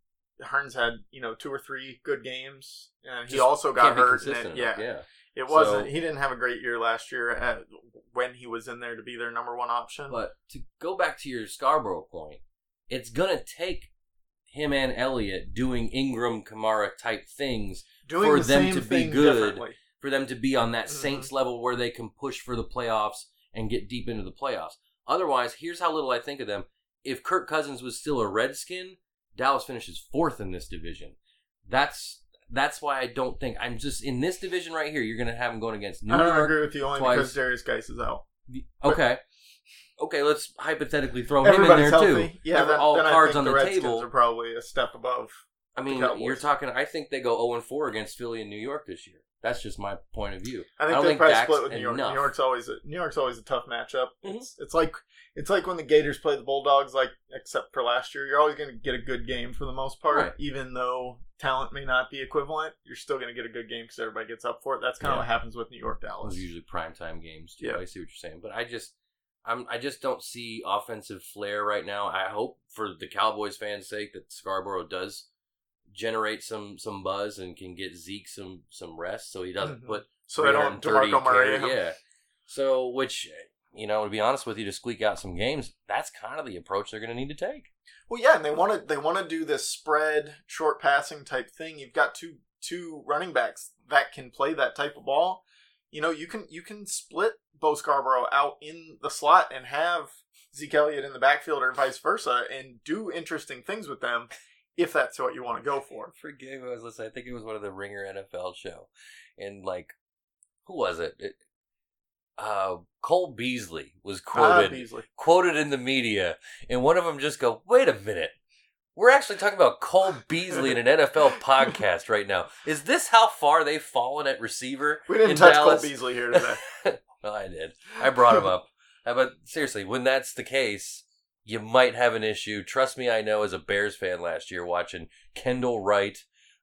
Hurns had you know two or three good games, and he Just also got hurt. And it, yeah, yeah. It wasn't. So- he didn't have a great year last year at, when he was in there to be their number one option. But to go back to your Scarborough point, it's gonna take him and Elliott doing Ingram Kamara type things Doing for the them to be good, for them to be on that Mhm. Saints level where they can push for the playoffs and get deep into the playoffs. Otherwise, here's how little I think of them. If Kirk Cousins was still a Redskin, Dallas finishes fourth in this division. That's that's why I don't think I'm just in this division right here. You're gonna have them going against New I don't York. agree with you only twice. because Derrius Guice is out. Okay, okay. Let's hypothetically throw him in there healthy. too. Yeah, then, all then cards on the, Redskins table. are probably a step above. I mean, you're talking. I think they go 0 and 4 against Philly and New York this year. That's just my point of view. I think they think probably Dak's split with New York. enough. New York's always a, New York's always a tough matchup. Mhm. It's it's like it's like when the Gators play the Bulldogs. Like except for last year, you're always going to get a good game for the most part. Right. Even though talent may not be equivalent, you're still going to get a good game because everybody gets up for it. That's kind of Yeah. what happens with New York Those Dallas. are usually primetime games too. Yeah. I see what you're saying, but I just, I'm, I just don't see offensive flair right now. I hope for the Cowboys fans' sake that Scarborough does generate some some buzz and can get Zeke some some rest, so he doesn't Mhm. put So they don't 330 Demarco Murray. Yeah. So, which you know, to be honest with you, to squeak out some games, that's kind of the approach they're going to need to take. Well, yeah, and they want to they want to do this spread short passing type thing. You've got two two running backs that can play that type of ball. You know, you can you can split Bo Scarborough out in the slot and have Zeke Elliott in the backfield or vice versa, and do interesting things with them if that's what you want to go for. forget who I was listening. I think it was one of the Ringer NFL show, and like who was it? it uh, Cole Beasley was Ah, quoted Beasley. quoted in the media, and one of them just go, "Wait a minute." We're actually talking about Cole Beasley in an NFL podcast right now. Is this how far they've fallen at receiver? We didn't touch Dallas? Cole Beasley here today. well, I did. I brought him up. Uh, But seriously, when that's the case, you might have an issue. Trust me, I know as a Bears fan last year watching Kendall Wright.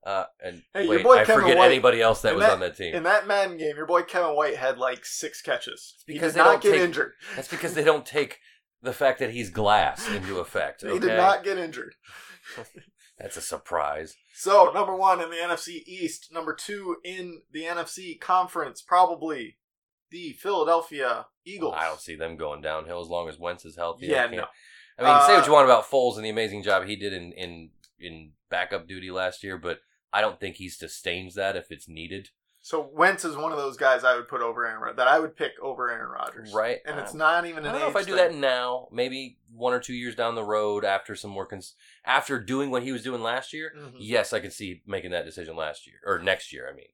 Uh, and Hey, wait, I Kevin forget White. anybody else that was that- on that team. In that Madden game, your boy Kevin White had like six catches. He because did not get take- injured. That's because they don't take the fact that he's glass into effect. He Okay? did not get injured. That's a surprise. So, number one in the NFC East, number two in the NFC Conference, probably the Philadelphia Eagles. I don't see them going downhill as long as Wentz is healthy. Yeah, no. I mean, say what Uh, you want about Foles and the amazing job he did in in in backup duty last year, but I don't think he sustains that if it's needed. So Wentz is one of those guys I would put over Aaron Rod- that I would pick over Aaron Rodgers. Right. And it's Um, not even I an don't know if I do thing. that now. Maybe one or two years down the road, after some more, cons- after doing what he was doing last year. Mhm. Yes, I could see making that decision last year or next year. I mean,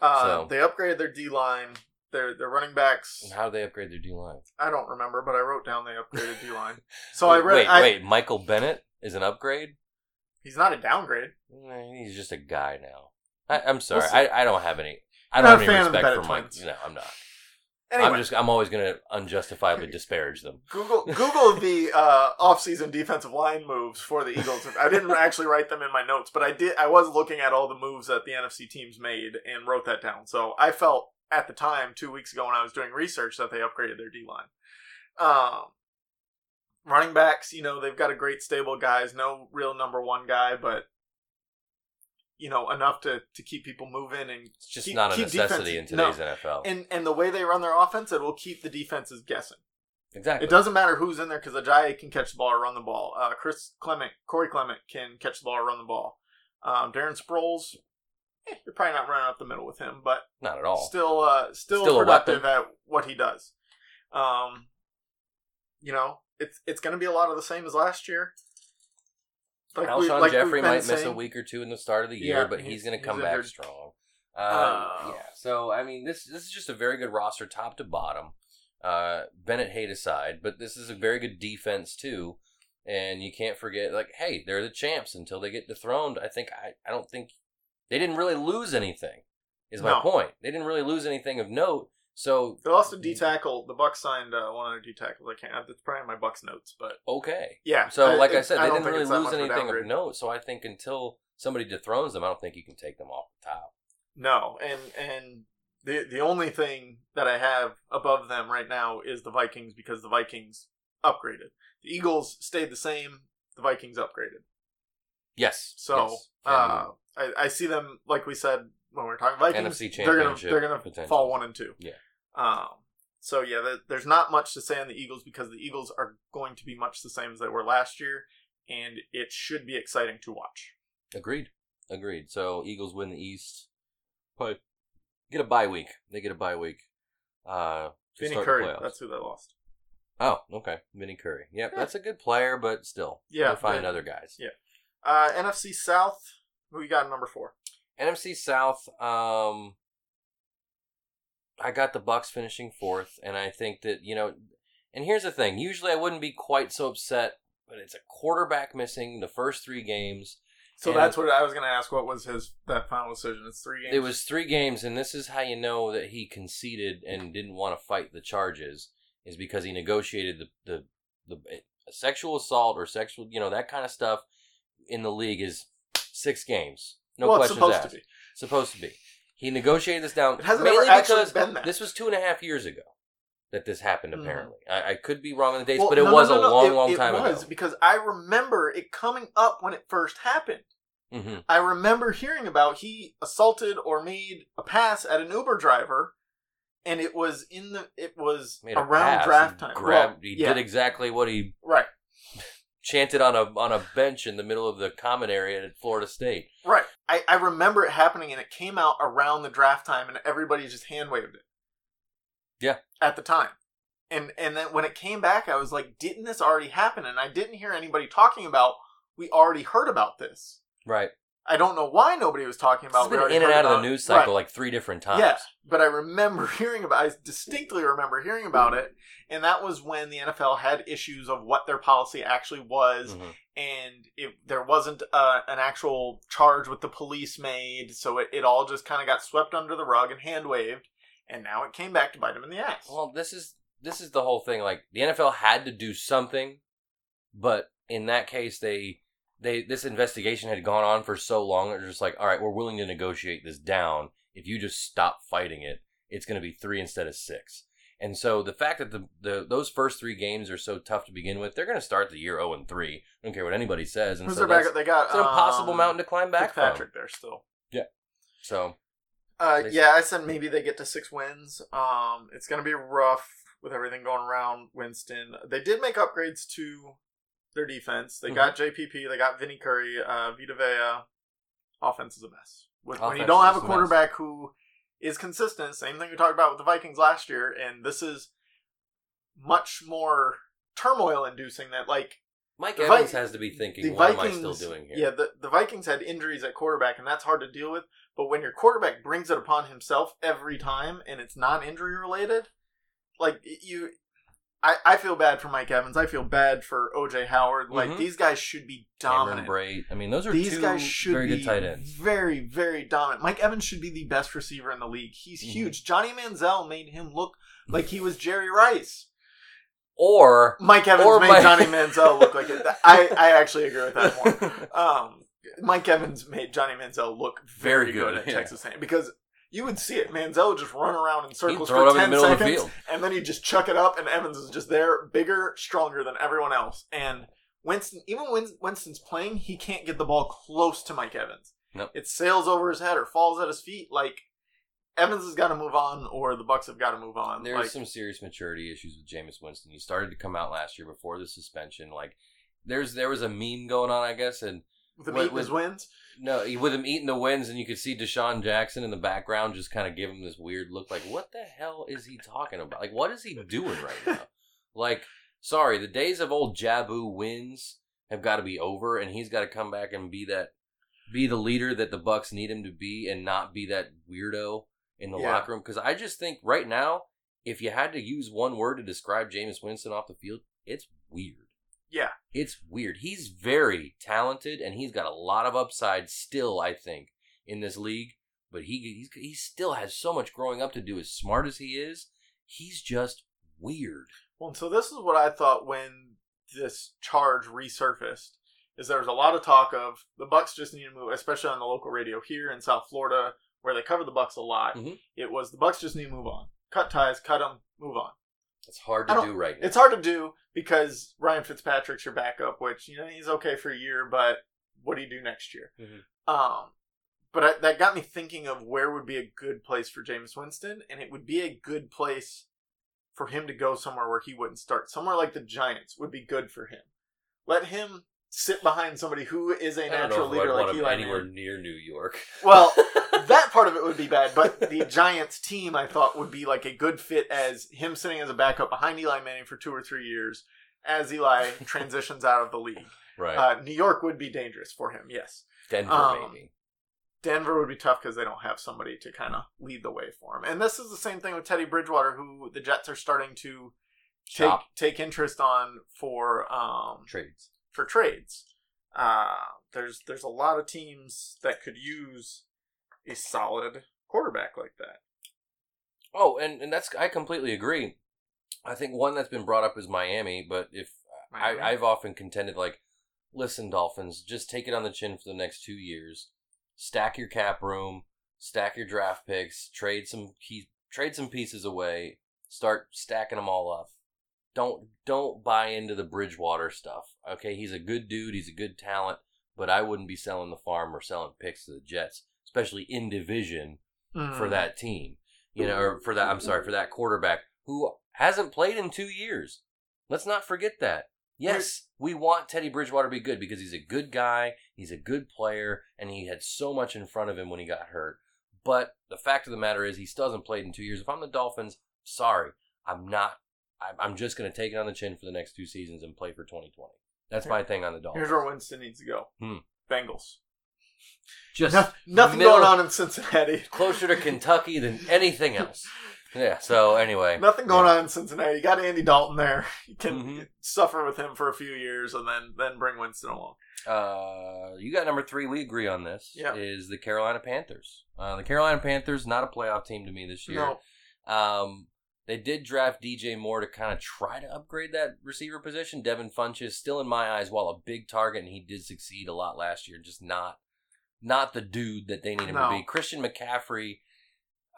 Uh, So- They upgraded their D line. Their their running backs. And how do they upgrade their D line? I don't remember, but I wrote down they upgraded D line. So I wait, read. Wait, I, wait. Michael Bennett is an upgrade. He's not a downgrade. He's just a guy now. I, I'm sorry. We'll. I, I don't have any. I don't have any fan of the respect for Mike. twins. No, I'm not. Anyway, I'm just. I'm always going to unjustifiably disparage them. Google Google the uh, offseason defensive line moves for the Eagles. I didn't actually write them in my notes, but I did. I was looking at all the moves that the NFC teams made and wrote that down. So I felt at the time, two weeks ago, when I was doing research, that they upgraded their D line. Um, running backs, you know, they've got a great stable guys. No real number one guy, but you know enough to to keep people moving and It's just Keep- not a necessity defense- in no. today's NFL. and and the way they run their offense, it will keep the defenses guessing. exactly. It doesn't matter who's in there because Ajayi can catch the ball or run the ball. Uh, Chris Clement, Corey Clement can catch the ball or run the ball. Um, Darren Sproles, eh, you're probably not running up the middle with him, but Not at all. still, uh, still, Still productive at what he does. Um, you know, it's it's going to be a lot of the same as last year. we- Alshon like we've Jeffery might miss a week or two in the start of the year, Yeah, but he's- he's, going to come back injured. strong. Um, Uh, yeah. So I mean, this this is just a very good roster, top to bottom. Uh, Bennett hate aside, but this is a very good defense too. And you can't forget, like, hey, they're the champs until they get dethroned. I think I, I don't think they didn't really lose anything. Is my No. point? They didn't really lose anything of note. So They lost a D tackle. The Bucks signed uh, one of their D tackles. I can't. That's probably in my Bucks notes, but okay. yeah. So, like I said, I they didn't really lose much of a anything of note. So I think until somebody dethrones them, I don't think you can take them off the top. No, and and the the only thing that I have above them right now is the Vikings because the Vikings upgraded. The Eagles stayed the same. The Vikings upgraded. Yes. So yes. uh, I, I see them like we said when we were talking Vikings. NFC they're gonna they're gonna potential. fall one and two. Yeah. Um. So yeah, th- there's not much to say on the Eagles because the Eagles are going to be much the same as they were last year, and it should be exciting to watch. Agreed. Agreed. So Eagles win the East. But get a bye week. They get a bye week. Uh, Vinny Curry, that's who they lost. Oh, okay. Vinny Curry. Yep, Yeah. that's a good player, but still, Yeah, find other guys. yeah. Uh, NFC South, who you got number four? NFC South. Um, I got the Bucks finishing fourth, and I think that you know. And here's the thing: usually I wouldn't be quite so upset, but it's a quarterback missing the first three games. So that's what I was going to ask. What was his that final decision? It's three games. It was three games, and this is how you know that he conceded and didn't want to fight the charges, is because he negotiated the the the sexual assault or sexual, you know, that kind of stuff in the league is six games, no well, questions supposed asked. to be. Supposed to be. He negotiated this down It hasn't mainly because been that. this was two and a half years ago that this happened. Mhm. Apparently, I, I could be wrong on the dates, Well, but it no, was no, a no. long, It- long it time was, ago. because I remember it coming up when it first happened. hmm I remember hearing about he assaulted or made a pass at an Uber driver, and it was in the it was around draft time. Grabbed, Well, he yeah, did exactly what he right, chanted on a on a bench in the middle of the common area at Florida State. right. I, I remember it happening, and it came out around the draft time, and everybody just hand waved it. Yeah. at the time. And and then when it came back, I was like, didn't this already happen? And I didn't hear anybody talking about we already heard about this. Right. I don't know why nobody was talking It's about. We been in and out of the news cycle Right. like three different times. Yeah, but I remember hearing about. I distinctly remember hearing about it, and that was when the NFL had issues of what their policy actually was, Mhm. and it, there wasn't uh, an actual charge with the police made, so it, it all just kind of got swept under the rug and hand waved, and now it came back to bite them in the ass. Well, this is this is the whole thing. Like the NFL had to do something, but in that case, they they this investigation had gone on for so long. They're just like, all right, we're willing to negotiate this down. If you just stop fighting it, it's going to be three instead of six. And so the fact that the, the those first three games are so tough to begin with, they're going to start the year zero and three. I don't care what anybody says. And so that's. They got it's an impossible um, mountain to climb back from. Fitzpatrick there still. Yeah. So Uh, They- yeah, I said maybe they get to six wins. Um, it's gonna be rough with everything going around Winston. They did make upgrades to their defense. They got Mm-hmm. JPP. They got Vinny Curry. Uh, Vita Vea. Offense is a mess. When, when you don't have a just a mess. quarterback who is consistent, same thing we talked about with the Vikings last year, and this is much more turmoil inducing. That like Mike The Evans Vi- has to be thinking, the what Vikings, am I still doing here? Yeah, the, the Vikings had injuries at quarterback, and that's hard to deal with. But when your quarterback brings it upon himself every time, and it's non-injury related, like you, I, I feel bad for Mike Evans. I feel bad for OJ Howard. Like Mhm. these guys should be Cameron dominant. I mean, those are These two guys should very be good tight ends. very, very dominant. Mike Evans should be the best receiver in the league. He's Mhm. huge. Johnny Manziel made him look like he was Jerry Rice. Or Mike Evans Or made Mike- Johnny Manziel look like it. I, I actually agree with that more. Um, Mike Evans made Johnny Manziel look very, Very good, good, at yeah. Texas A&M because you would see it. Manziel would just run around in circles for ten the seconds, field. and then he'd just chuck it up, and Evans is just there, bigger, stronger than everyone else. And Winston, even when Winston's playing, he can't get the ball close to Mike Evans. Nope. It sails over his head or falls at his feet. Like Evans has got to move on, or the Bucks have got to move on. There's like, some serious maturity issues with Jameis Winston. He started to come out last year before the suspension. Like, there's there was a meme going on, I guess, and with with- meat his wins. no, with him eating the wins, and you could see DeSean Jackson in the background just kind of give him this weird look, like, what the hell is he talking about? Like, what is he doing right now? like, sorry, the days of old Jabu wins have got to be over, and he's got to come back and be that, be the leader that the Bucks need him to be, and not be that weirdo in the Yeah. locker room. Because I just think right now, if you had to use one word to describe Jameis Winston off the field, it's weird. Yeah. It's weird. He's very talented and he's got a lot of upside still, I think, in this league. But he he's, he still has so much growing up to do. As smart as he is, he's just weird. Well, so this is what I thought when this charge resurfaced. Is there was a lot of talk of the Bucks just need to move, especially on the local radio here in South Florida, where they cover the Bucks a lot. Mhm. It was the Bucks just need to move on, cut ties, cut them, move on. It's hard to don't- right now. It's hard to do because Ryan Fitzpatrick's your backup, which you know he's okay for a year, but what do you do next year? Mhm. Um, but I, that got me thinking of where would be a good place for Jameis Winston, and it would be a good place for him to go somewhere where he wouldn't start. Somewhere like the Giants would be good for him. Let him sit behind somebody who is a I don't know natural leader like Eli anywhere Manning. near New York. Well, that part of it would be bad, but the Giants team I thought would be like a good fit as him sitting as a backup behind Eli Manning for two or three years as Eli transitions out of the league. right. Uh, New York would be dangerous for him, yes. Denver, um, maybe. Denver would be tough because they don't have somebody to kind of lead the way for him. And this is the same thing with Teddy Bridgewater, who the Jets are starting to take take interest on for um, trades. for trades. Uh, there's there's a lot of teams that could use a solid quarterback like that. Oh, and, and that's I completely agree. I think one that's been brought up is Miami, but if Miami. I, I've often contended like, listen, Dolphins, just take it on the chin for the next two years. Stack your cap room, stack your draft picks, trade some key, trade some pieces away, start stacking them all up. Don't don't buy into the Bridgewater stuff. Okay, he's a good dude, he's a good talent, but I wouldn't be selling the farm or selling picks to the Jets, especially in division for Mm. that team. You know, or for that I'm sorry, for that quarterback who hasn't played in 2 years. Let's not forget that. Yes, we want Teddy Bridgewater to be good because he's a good guy, he's a good player, and he had so much in front of him when he got hurt. But the fact of the matter is, he still hasn't played in two years. If I'm the Dolphins, sorry, I'm not. I'm- I'm just going to take it on the chin for the next two seasons and play for 2020. That's my thing on the Dolphins. Here's where Winston needs to go. Hmm. Bengals. Just No- nothing middle- going on in Cincinnati. closer to Kentucky than anything else. Yeah. So anyway, Nothing going yeah. on in Cincinnati. You got Andy Dalton there. You can Mhm. suffer with him for a few years and then then bring Winston along. Uh, you got number three. We agree on this. Yeah. Is the Carolina Panthers? Uh, the Carolina Panthers not a playoff team to me this year. No, Um, they did draft DJ Moore to kind of try to upgrade that receiver position. Devin Funchess still in my eyes, while a big target, and he did succeed a lot last year. Just not, not the dude that they need him No. to be. Christian McCaffrey.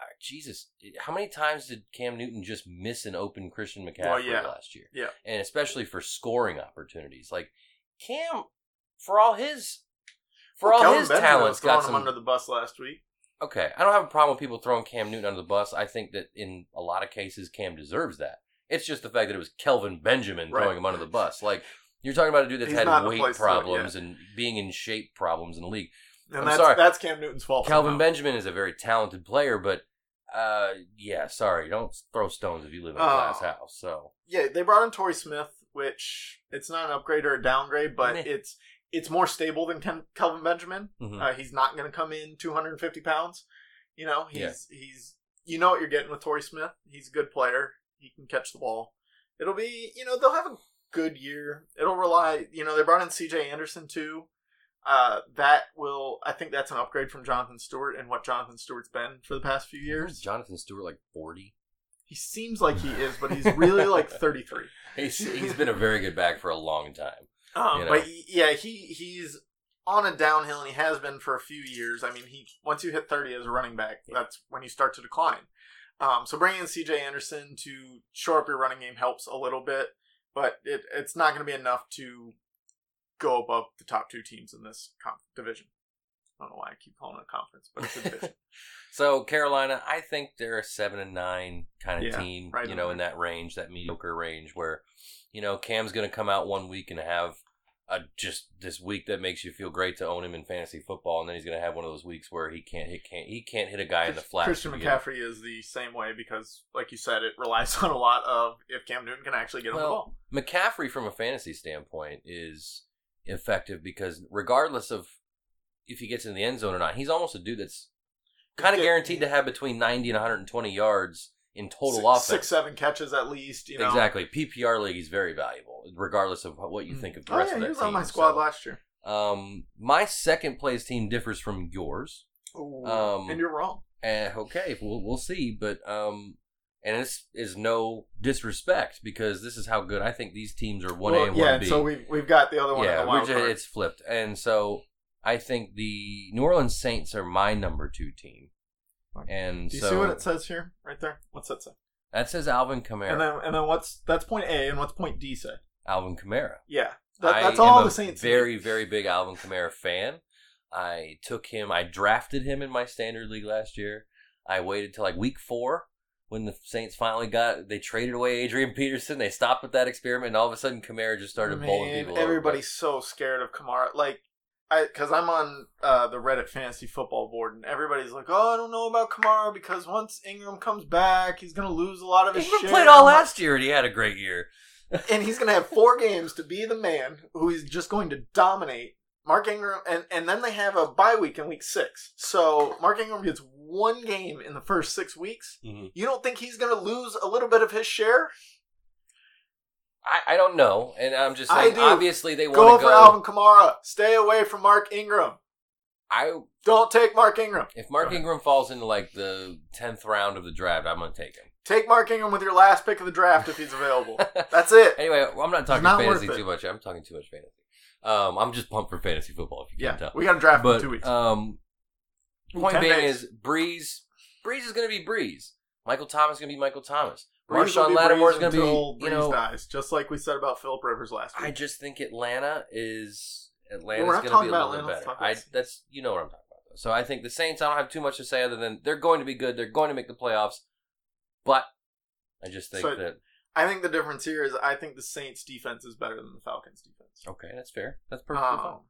uh, Jesus, how many times did Cam Newton just miss an open Christian McCaffrey Well, yeah. last year? Yeah. and especially for scoring opportunities. Like Cam, for all his, for Well, all his Benjamin talents, got him under the bus last week. Okay, I don't have a problem with people throwing Cam Newton under the bus. I think that in a lot of cases, Cam deserves that. It's just the fact that it was Kelvin Benjamin Right. throwing him under the bus. Like you're talking about a dude that's He's had not in a weight place to do it problems and being in shape problems in the league. And I'm that's sorry. that's Cam Newton's fault. Kelvin somehow. Benjamin is a very talented player, but uh, yeah, sorry, don't throw stones if you live in a Oh. glass house. So Yeah, they brought in Torrey Smith, which it's not an upgrade or a downgrade, but Meh. it's it's more stable than Ken, Kelvin Benjamin. mhm. Uh, he's not going to come in 250 pounds. You know, he's Yeah. he's you know what you're getting with Torrey Smith. He's a good player. He can catch the ball. It'll be you know they'll have a good year. It'll rely you know they brought in C.J. Anderson too. Uh, that will I think that's an upgrade from Jonathan Stewart and what Jonathan Stewart's been for the past few years. Jonathan Stewart like forty. He seems like he is, but he's really like 33. He's he's been a very good back for a long time. Um, You know. But yeah, he he's on a downhill, and he has been for a few years. I mean, he once you hit thirty as a running back, that's when you start to decline. Um, so bringing in C.J. Anderson to shore up your running game helps a little bit, but it, it's not going to be enough to go above the top two teams in this division. I don't know why I keep calling it a conference, but it's a division. So Carolina, I think they're a seven and nine kind of Yeah, team. right you know, in that range, that mediocre range, where you know Cam's going to come out one week and have a just this week that makes you feel great to own him in fantasy football, and then he's going to have one of those weeks where he can't hit can't he can't hit a guy in the flat. Christian McCaffrey is the same way because, like you said, it relies on a lot of if Cam Newton can actually get him the ball. McCaffrey, from a fantasy standpoint, is effective because regardless of if he gets in the end zone or not, he's almost a dude that's kind of guaranteed to have between 90 and 120 yards in total six, offense. six, seven catches at least. You know Exactly. PPR league is very valuable, regardless of what you think of the Oh rest yeah, of he that was team. on my squad So, last year. Um, my second place team differs from yours. Ooh, Um, and you're wrong. And okay, we'll we'll see, but um, and this is no disrespect because this is how good I think these teams are one A Well, and yeah, one and B. so we've we've got the other one. yeah, just, it's flipped, and so I think the New Orleans Saints are my number two team. And Do you so see what it says here, right there? What's that say? that says Alvin Kamara. And then and then what's that's point A and what's point D say? Alvin Kamara. Yeah, that, that's am all the Saints. need. Very, very big Alvin Kamara fan. I took him. I drafted him in my standard league last year. I waited till like week four when the Saints finally got. They traded away Adrian Peterson. They stopped with that experiment, and all of a sudden Kamara just started bowling Man, people. over. Everybody's so scared of Kamara. Like, I because I'm on uh, the Reddit fantasy football board, and everybody's like, "Oh, I don't know about Kamara because once Ingram comes back, he's gonna lose a lot of his Ingram share." played all last year, and he had a great year. and he's gonna have four games to be the man who is just going to dominate. Mark Ingram, and, and then they have a bye week in week six. So Mark Ingram gets one game in the first six weeks. Mhm. You don't think he's going to lose a little bit of his share? I, I don't know, and I'm just I saying. do. Obviously, they want to for go. Alvin Kamara. Stay away from Mark Ingram. I Don't take Mark Ingram. if Mark Ingram falls into like the tenth round of the draft, I'm gonna take him. Take Mark Ingram with your last pick of the draft if he's available. That's it. Anyway, well, I'm not talking not fantasy too much. I'm talking too much fantasy. Um, I'm just pumped for fantasy football. If you Yeah, can't tell. we got to draft him in But two weeks. um, point 10 being days. is Brees. Brees is going to be Brees. Michael Thomas is going to be Michael Thomas. Marshon Lattimore is going to be. You Brees know, dies, just like we said about Philip Rivers last week. I just think Atlanta is Atlanta's We're not going to talking be a about little Atlanta, bit better. I that's you know what I'm talking about. though. So I think the Saints. I don't have too much to say other than they're going to be good. They're going to make the playoffs, but I just think So- that I think the difference here is I think the Saints defense is better than the Falcons defense. okay, that's fair. That's perfectly fine. Um,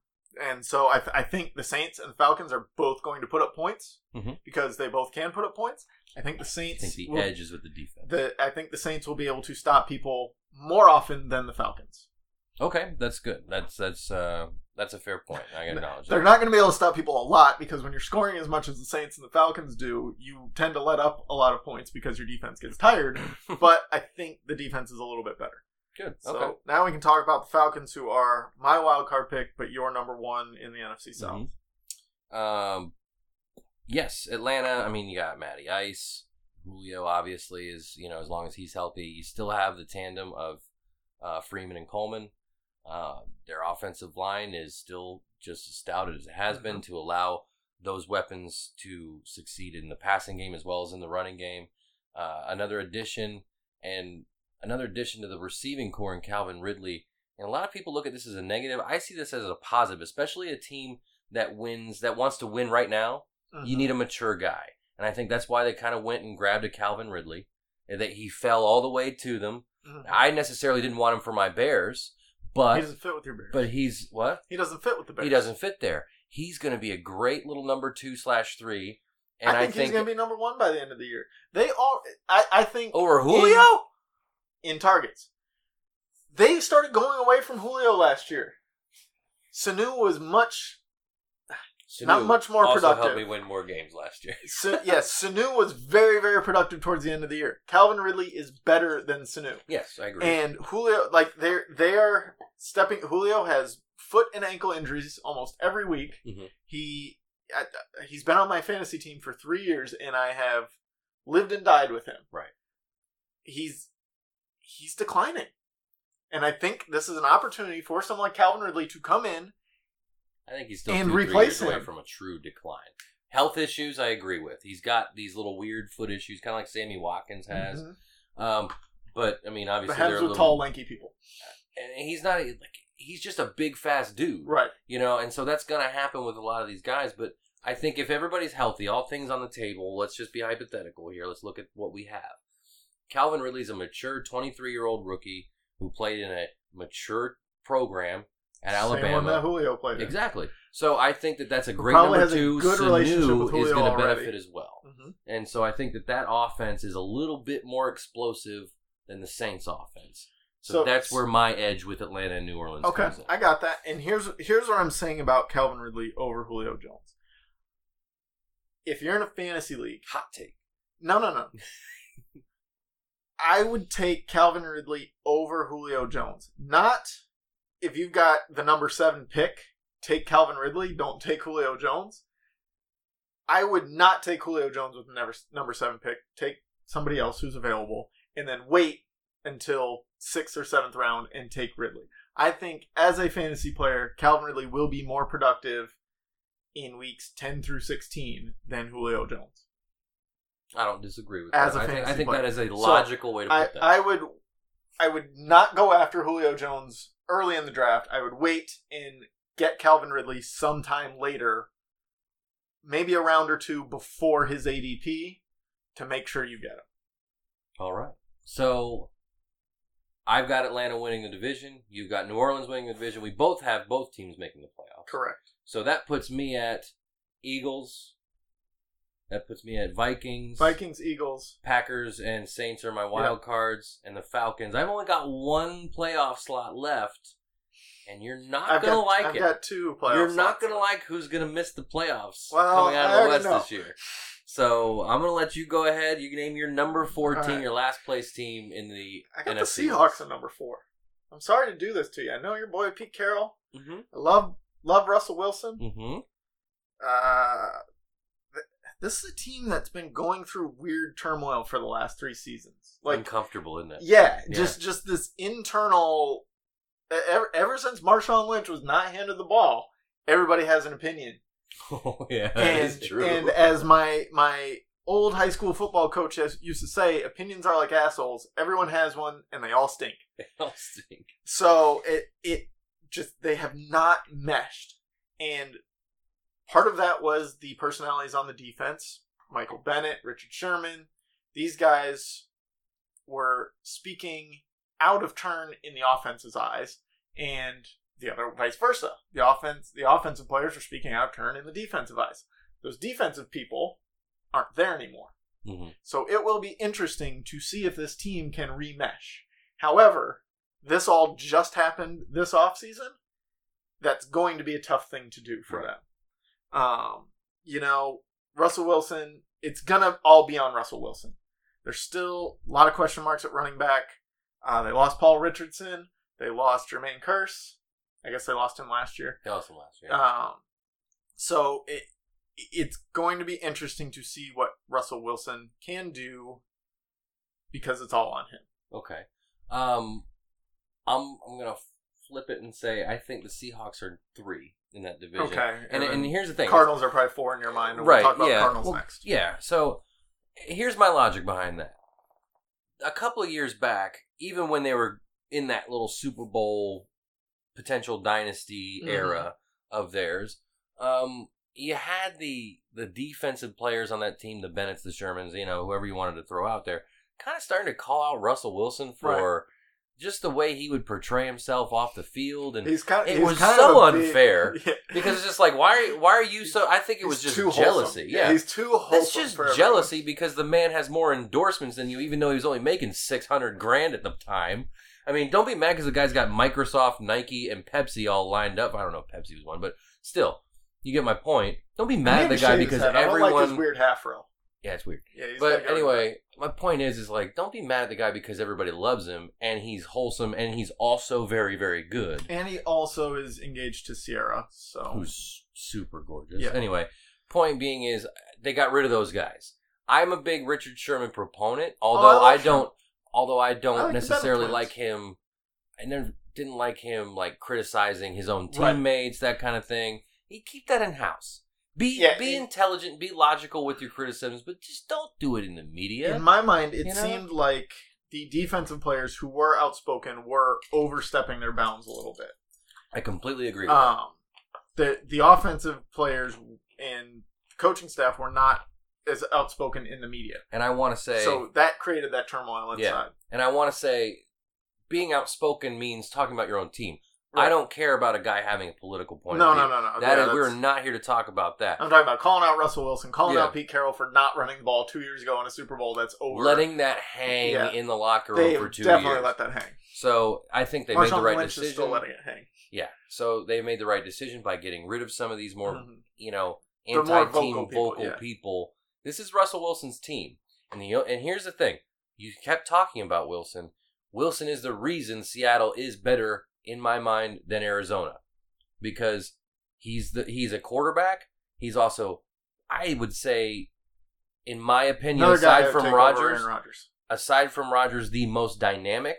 and so I, th- I think the Saints and the Falcons are both going to put up points Mhm. because they both can put up points. I think the Saints. I think the will, edge is with the defense. the I think the Saints will be able to stop people more often than the Falcons. Okay, that's good. That's that's uh That's a fair point. I can acknowledge They're that. not going to be able to stop people a lot because when you're scoring as much as the Saints and the Falcons do, you tend to let up a lot of points because your defense gets tired. but I think the defense is a little bit better. Good. So Okay. now we can talk about the Falcons, who are my wild card pick, but your number one in the NFC South. Mhm. Um, yes, Atlanta. I mean, you got Matty Ice. Julio obviously is you know as long as he's healthy, you still have the tandem of uh, Freeman and Coleman. Uh, their offensive line is still just as stout as it has been to allow those weapons to succeed in the passing game as well as in the running game. Uh, another addition and another addition to the receiving corps in Calvin Ridley. And a lot of people look at this as a negative. I see this as a positive, especially a team that wins that wants to win right now. You Mhm. need a mature guy, and I think that's why they kind of went and grabbed a Calvin Ridley. and That he fell all the way to them. Mhm. I necessarily didn't want him for my Bears, he doesn't fit with your Bears. but he's what he doesn't fit with the Bears. he doesn't fit there. He's going to be a great little number two slash three, and I I think, think, he's going to be number one by the end of the year. They all, I, I think, over Julio. in targets. They started going away from Julio last year. Sanu was much, not much more also productive. helped me win more games last year. Sa- yes, Sanu was very, very productive towards the end of the year. Calvin Ridley is better than Sanu. yes, I agree. And Julio, like they're they are stepping. Julio has foot and ankle injuries almost every week. Mhm. He I, he's been on my fantasy team for three years, and I have lived and died with him. Right. He's he's declining, and I think this is an opportunity for someone like Calvin Ridley to come in. I think he's still and two, replace him. from a true decline. Health issues, I agree with. He's got these little weird foot issues, kind of like Sammy Watkins has. Mhm. Um, but I mean, The obviously they're with little. tall, lanky people. and he's not like he's just a big, fast dude, Right. you know. And so that's gonna happen with a lot of these guys. But I think if everybody's healthy, all things on the table. Let's just be hypothetical here. Let's look at what we have. Calvin Ridley's a mature 23 year old rookie who played in a mature program at Same one Alabama. that Julio played in. Exactly. So I think that that's a great probably number has a two. good relationship with Julio is going to benefit as well, Mhm. and so I think that that offense is a little bit more explosive than the Saints' offense. So, So- that's where my edge with Atlanta and New Orleans Okay, comes in. I got that. And here's here's what I'm saying about Calvin Ridley over Julio Jones. If you're in a fantasy league, Hot take. no, no, no. I would take Calvin Ridley over Julio Jones. Not if you've got the number seven pick, take Calvin Ridley. Don't take Julio Jones. I would not take Julio Jones with the number number seven pick. Take somebody else who's available, and then wait until sixth or seventh round and take Ridley. I think as a fantasy player, Calvin Ridley will be more productive in weeks ten through sixteen than Julio Jones. I don't disagree with As that. a I think, I think that is a logical way to I, put that. I would I would not go after Julio Jones early in the draft. I would wait and get Calvin Ridley sometime later, maybe a round or two before his ADP to make sure you get him. All right. So I've got Atlanta winning the division. You've got New Orleans winning the division. We both have both teams making the playoffs. Correct. So that puts me at Eagles. That puts me at Vikings. Vikings, Eagles. Packers and Saints are my wild cards, and the Falcons. I've only got one playoff slot left, and you're not I've gonna got like I've it. got two playoffs. you're not gonna like who's gonna miss the playoffs Well, coming out of the West know. this year. So I'm gonna let you go ahead. You can name your number four All team, right. your last place team in the I got NFC the Seahawks at number four. I'm sorry to do this to you. I know your boy Pete Carroll. Mm-hmm. I love love Russell Wilson. Mm-hmm. Uh, this is a team that's been going through weird turmoil for the last three seasons. Like, Uncomfortable, isn't it? yeah, Yeah. just just this internal. Ever, ever since Marshawn Lynch was not handed the ball, everybody has an opinion. Oh yeah, and true. and as my my old high school football coach has, used to say, opinions are like assholes. Everyone has one, and they all stink. They all stink. So it it just they have not meshed, and part of that was the personalities on the defense. Michael Bennett, Richard Sherman, these guys were speaking out of turn in the offense's eyes, and the other vice versa. The offense, the offensive players were speaking out of turn in the defensive eyes. Those defensive people aren't there anymore. hmm So it will be interesting to see if this team can remesh. However, this all just happened this offseason. that's going to be a tough thing to do for Right. them. Um, you know, Russell Wilson, it's gonna all be on Russell Wilson. There's still a lot of question marks at running back. Uh, they lost Paul Richardson. They lost Jermaine Kearse. I guess they lost him last year. That was from last year. Um, so it it's going to be interesting to see what Russell Wilson can do because it's all on him. Okay. Um, I'm I'm gonna flip it and say I think the Seahawks are three in that division. Okay, And, and, then here's the thing. Cardinals are probably four in your mind. Right? We'll talk about yeah. Cardinals Well, next. Yeah. So here's my logic behind that. A couple of years back, even when they were in that little Super Bowl potential dynasty Mhm. era of theirs, um, you had the the defensive players on that team, the Bennetts, the Shermans, you know, whoever you wanted to throw out there, kind of starting to call out Russell Wilson for just the way he would portray himself off the field and He's kind. It he's was kind so of a big- unfair. Yeah. because it's just like why are why are you so? I think it was He's just jealousy. Yeah, he's too wholesome. that's just for everyone. jealousy because the man has more endorsements than you, even though he was only making six hundred grand at the time. I mean, don't be mad because the guy's got Microsoft, Nike, and Pepsi all lined up. I don't know if Pepsi was one, but still, you get my point. Don't be mad at the guy because head. I don't like everyone. his weird half row. Yeah, it's weird. Yeah, But get rid of anyway, my point is, is like, don't be mad at the guy because everybody loves him and he's wholesome and he's also very, very good. and he also is engaged to Ciara. So who's super gorgeous. Yeah. Anyway, point being is they got rid of those guys. I'm a big Richard Sherman proponent, although Oh, I I, don't although I don't I like necessarily like him I never didn't like him like criticizing his own Right. teammates, that kind of thing. He keep that in house. Be Yeah, be it- intelligent, be logical with your criticisms, but just don't do it in the media. in my mind, it You know? seemed like the defensive players who were outspoken were overstepping their bounds a little bit. I completely agree with that. Um, the the offensive players and coaching staff were not as outspoken in the media, And I want to say so that created that turmoil Yeah. inside. And I want to say, being outspoken means talking about your own team. I don't care about a guy having a political point. No, of view. no, no, no. That Yeah, is, we're not here to talk about that. I'm talking about calling out Russell Wilson, calling Yeah. out Pete Carroll for not running the ball two years ago in a Super Bowl. That's over. Letting that hang Yeah. in the locker room they for two definitely years. let that hang. so I think they made the right Lynch is decision. still letting it hang. yeah. So they made the right decision by getting rid of some of these more, Mhm. you know, anti-team vocal vocal, people, people. This is Russell Wilson's team, and the and here's the thing: you kept talking about Wilson. Wilson is the reason Seattle is better in my mind than Arizona because he's the he's a quarterback. He's also, I would say, in my opinion, Another aside from Rodgers, Rodgers. aside from Rodgers, the most dynamic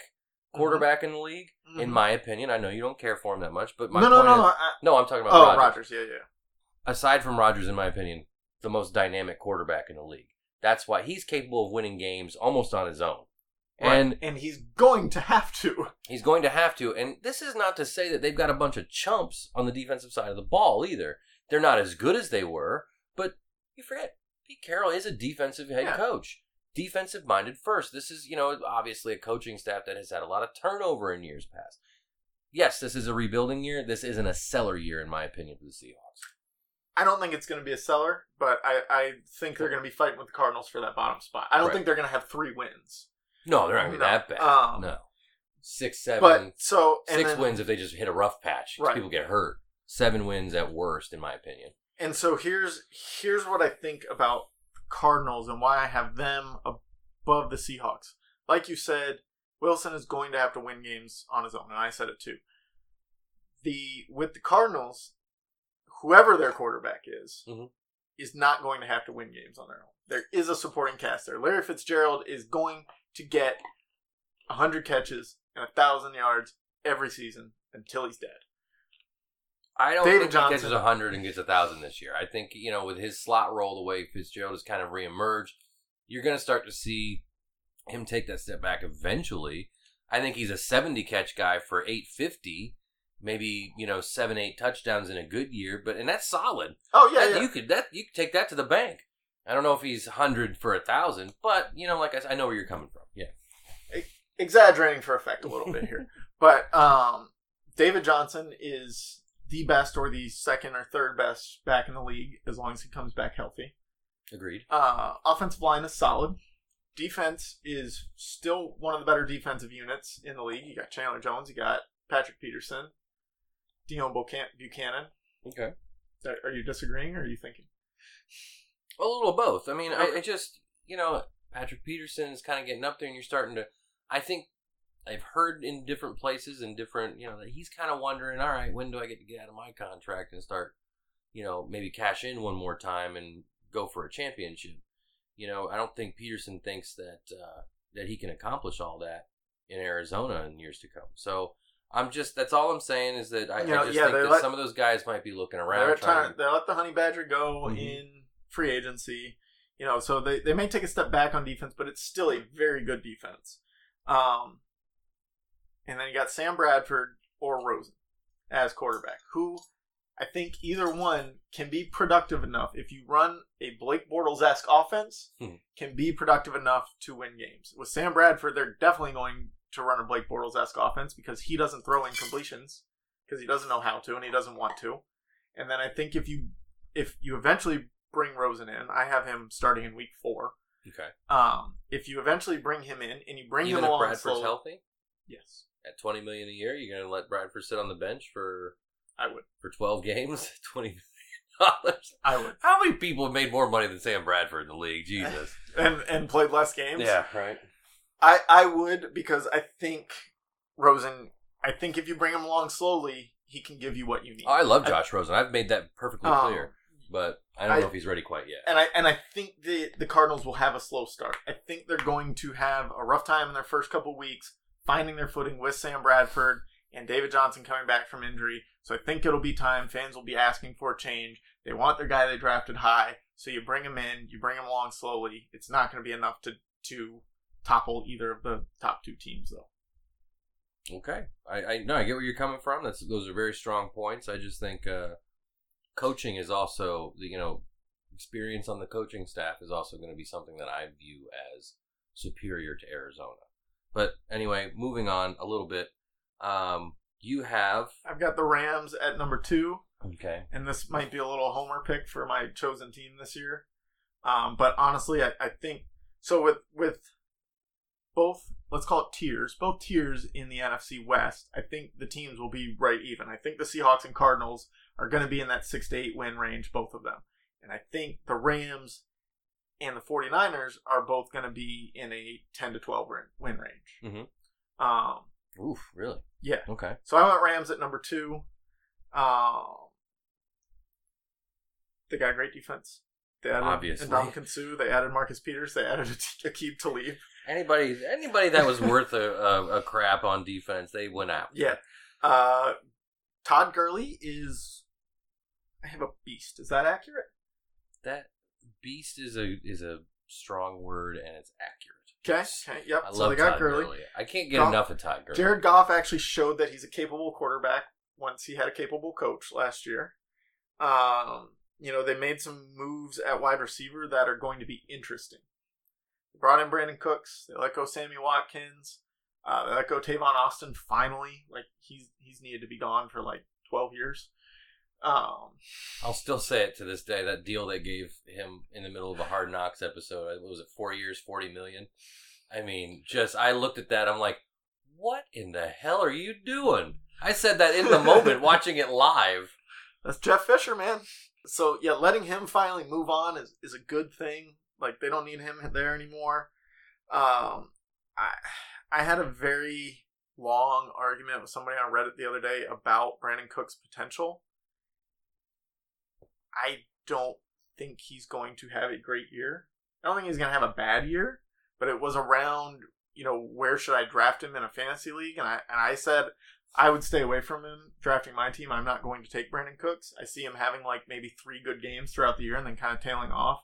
quarterback in the league, in Mhm. my opinion. I know you don't care for him that much, but my no, no, no, is, I, no, I'm talking about oh, Rodgers. Rodgers. Yeah, yeah. Aside from Rodgers, in my opinion, the most dynamic quarterback in the league. That's why he's capable of winning games almost on his own. Right. And and he's going to have to. he's going to have to. And this is not to say that they've got a bunch of chumps on the defensive side of the ball either. They're not as good as they were, but you forget, Pete Carroll is a defensive head Yeah. coach. Defensive minded first. This is, you know, obviously a coaching staff that has had a lot of turnover in years past. Yes, this is a rebuilding year. This isn't a seller year, in my opinion, for the Seahawks. I don't think it's going to be a seller, but I, I think they're going to be fighting with the Cardinals for that bottom spot. I don't Right. think they're going to have three wins. No, they're not to be No. that bad. Um, no. Six, seven, But so and six then- wins if they just hit a rough patch. 'cause Right. People get hurt. Seven wins at worst, in my opinion. And so here's here's what I think about Cardinals and why I have them above the Seahawks. Like you said, Wilson is going to have to win games on his own, and I said it too. The with the Cardinals, whoever their quarterback is, Mhm. is not going to have to win games on their own. There is a supporting cast there. Larry Fitzgerald is going to get hundred catches and thousand yards every season until he's dead. I don't David think Johnson. he catches 100 and gets 1,000 this year. I think, you know, with his slot role, the way Fitzgerald has kind of reemerged, you're going to start to see him take that step back eventually. I think he's a 70 catch guy for 850, maybe, you know, 7 8 touchdowns in a good year, but and that's solid. Oh yeah, That- yeah. You could that you could take that to the bank. I don't know if he's 100 for a 1,000, but, you know, like I I know where you're coming from. Yeah. exaggerating for effect a little bit here. But um, David Johnson is the best or the second or third best back in the league as long as he comes back healthy. Agreed. Uh, offensive line is solid. Defense is still one of the better defensive units in the league. You got Chandler Jones, you got Patrick Peterson. Deone Bucannon. Okay. Are are you disagreeing or are you thinking? A little of both. I mean, I, Okay. I just you know Patrick Peterson is kind of getting up there, and you're starting to. I think I've heard in different places and different you know that he's kind of wondering. All right, when do I get to get out of my contract and start, you know, maybe cash in one more time and go for a championship. You know, I don't think Peterson thinks that uh, that he can accomplish all that in Arizona in years to come. So. I'm just. That's all I'm saying is that I, I just yeah, think that let- some of those guys might be looking They're around. trying, Trying, they let the Honey Badger go Mhm. in free agency. You know, so they, they may take a step back on defense, but it's still a very good defense. Um, and then you got Sam Bradford or Rosen as quarterback, who I think either one can be productive enough. If you run a Blake Bortles esque offense, Hmm. can be productive enough to win games. With Sam Bradford, they're definitely going to run a Blake Bortles esque offense because he doesn't throw incompletions because he doesn't know how to and he doesn't want to. And then I think if you if you eventually bring Rosen in, I have him starting in week four. okay. Um, if you eventually bring him in and you bring Even him if along Bradford's slowly, healthy yes, at twenty million a year, you're gonna let Bradford sit on the bench for I would. for twelve games, twenty million dollars. I would. How many people have made more money than Sam Bradford in the league? Jesus. And and played less games. Yeah. Right. I I would because I think Rosen. I think if you bring him along slowly, he can give you what you need. Oh, I love Josh Rosen. I've made that perfectly Um, clear, but I don't I- know if he's ready quite yet. and I and I think the the Cardinals will have a slow start. I think they're going to have a rough time in their first couple weeks finding their footing with Sam Bradford and David Johnson coming back from injury. So I think it'll be time. Fans will be asking for a change. They want their guy they drafted high, so you bring him in. You bring him along slowly. It's not going to be enough to to topple either of the top two teams, though. Okay, I, I no, I get where you're coming from. That's those are very strong points. I just think uh, coaching is also you know experience on the coaching staff is also going to be something that I view as superior to Arizona. But anyway, moving on a little bit. Um, you have I've got the Rams at number two. okay. and this might be a little homer pick for my chosen team this year. Um, but honestly, I, I think so. With with both, let's call it tiers, both tiers in the NFC West. I think the teams will be right even. I think the Seahawks and Cardinals are going to be in that six to eight win range, both of them. And I think the Rams and the 49ers are both going to be in a 10 to 12 win- win range. Mhm. Um, Oof, really? yeah. Okay. So I went Rams at number two. Um, they got great defense. They added Obviously. Ndamukong. They added Marcus Peters. They added Aqib Talib. Anybody anybody that was worth a, a, a crap on defense, they went out. Yeah. Uh, Todd Gurley is. I have a beast. Is that accurate? That beast is a is a strong word and it's accurate. Okay. Okay yep. I so love they got Todd Gurley. Gurley. I can't get Goff- enough of Todd Gurley. Jared Goff actually showed that he's a capable quarterback once he had a capable coach last year. Um, you know, they made some moves at wide receiver that are going to be interesting. They brought in Brandin Cooks. They let go Sammy Watkins. Uh, they let go Tavon Austin finally. Like he's he's needed to be gone for like twelve years. Um, I'll still say it to this day. That deal they gave him in the middle of a Hard Knocks episode, what was it, four years, forty million? I mean, just I looked at that. I'm like, what in the hell are you doing? I said that in the moment, watching it live. That's Jeff Fisher, man. So yeah, letting him finally move on is, is a good thing. Like they don't need him there anymore. Um, I I had a very long argument with somebody on Reddit the other day about Brandin Cooks' potential. I don't think he's going to have a great year. I don't think he's going to have a bad year, but it was around, you know, where should I draft him in a fantasy league? And I and I said I would stay away from him drafting my team. I'm not going to take Brandin Cooks. I see him having like maybe three good games throughout the year and then kind of tailing off.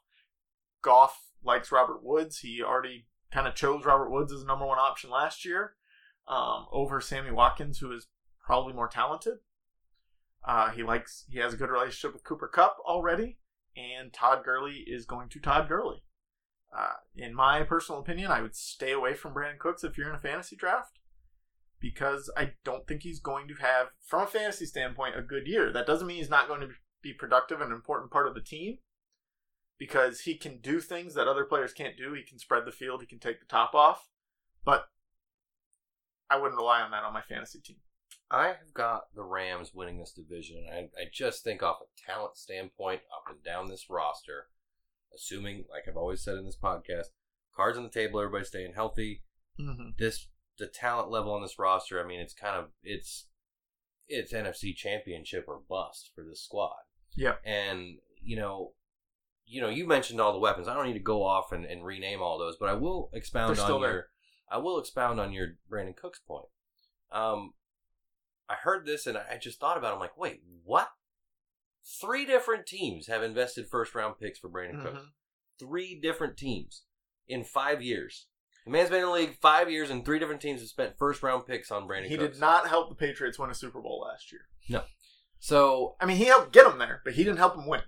Goff likes Robert Woods. He already kind of chose Robert Woods as the number one option last year um, over Sammy Watkins, who is probably more talented. Uh, he likes he has a good relationship with Cooper Kupp already, and Todd Gurley is going to Todd Gurley. Uh, in my personal opinion, I would stay away from Brandin Cooks if you're in a fantasy draft because I don't think he's going to have, from a fantasy standpoint, a good year. That doesn't mean he's not going to be productive and an important part of the team because he can do things that other players can't do. He can spread the field, he can take the top off, but I wouldn't rely on that on my fantasy team. I have got the Rams winning this division. I, I just think off a talent standpoint, up and down this roster, assuming, like I've always said in this podcast, cards on the table, everybody staying healthy. Mm-hmm. This the talent level on this roster. I mean, it's kind of it's it's NFC Championship or bust for this squad. Yeah. And you know, you know, you mentioned all the weapons. I don't need to go off and, and rename all those, but I will expound They're on your there. I will expound on your Brandin Cooks point. Um, I heard this and I just thought about. it. I'm like, wait, what? Three different teams have invested first round picks for Brandin Cooks. Mhm. Three different teams in five years. The man's been in the league five years, and three different teams have spent first round picks on Brandin He Cooks. did not help the Patriots win a Super Bowl last year. No, so, I mean, he helped get them there, but he didn't help them win.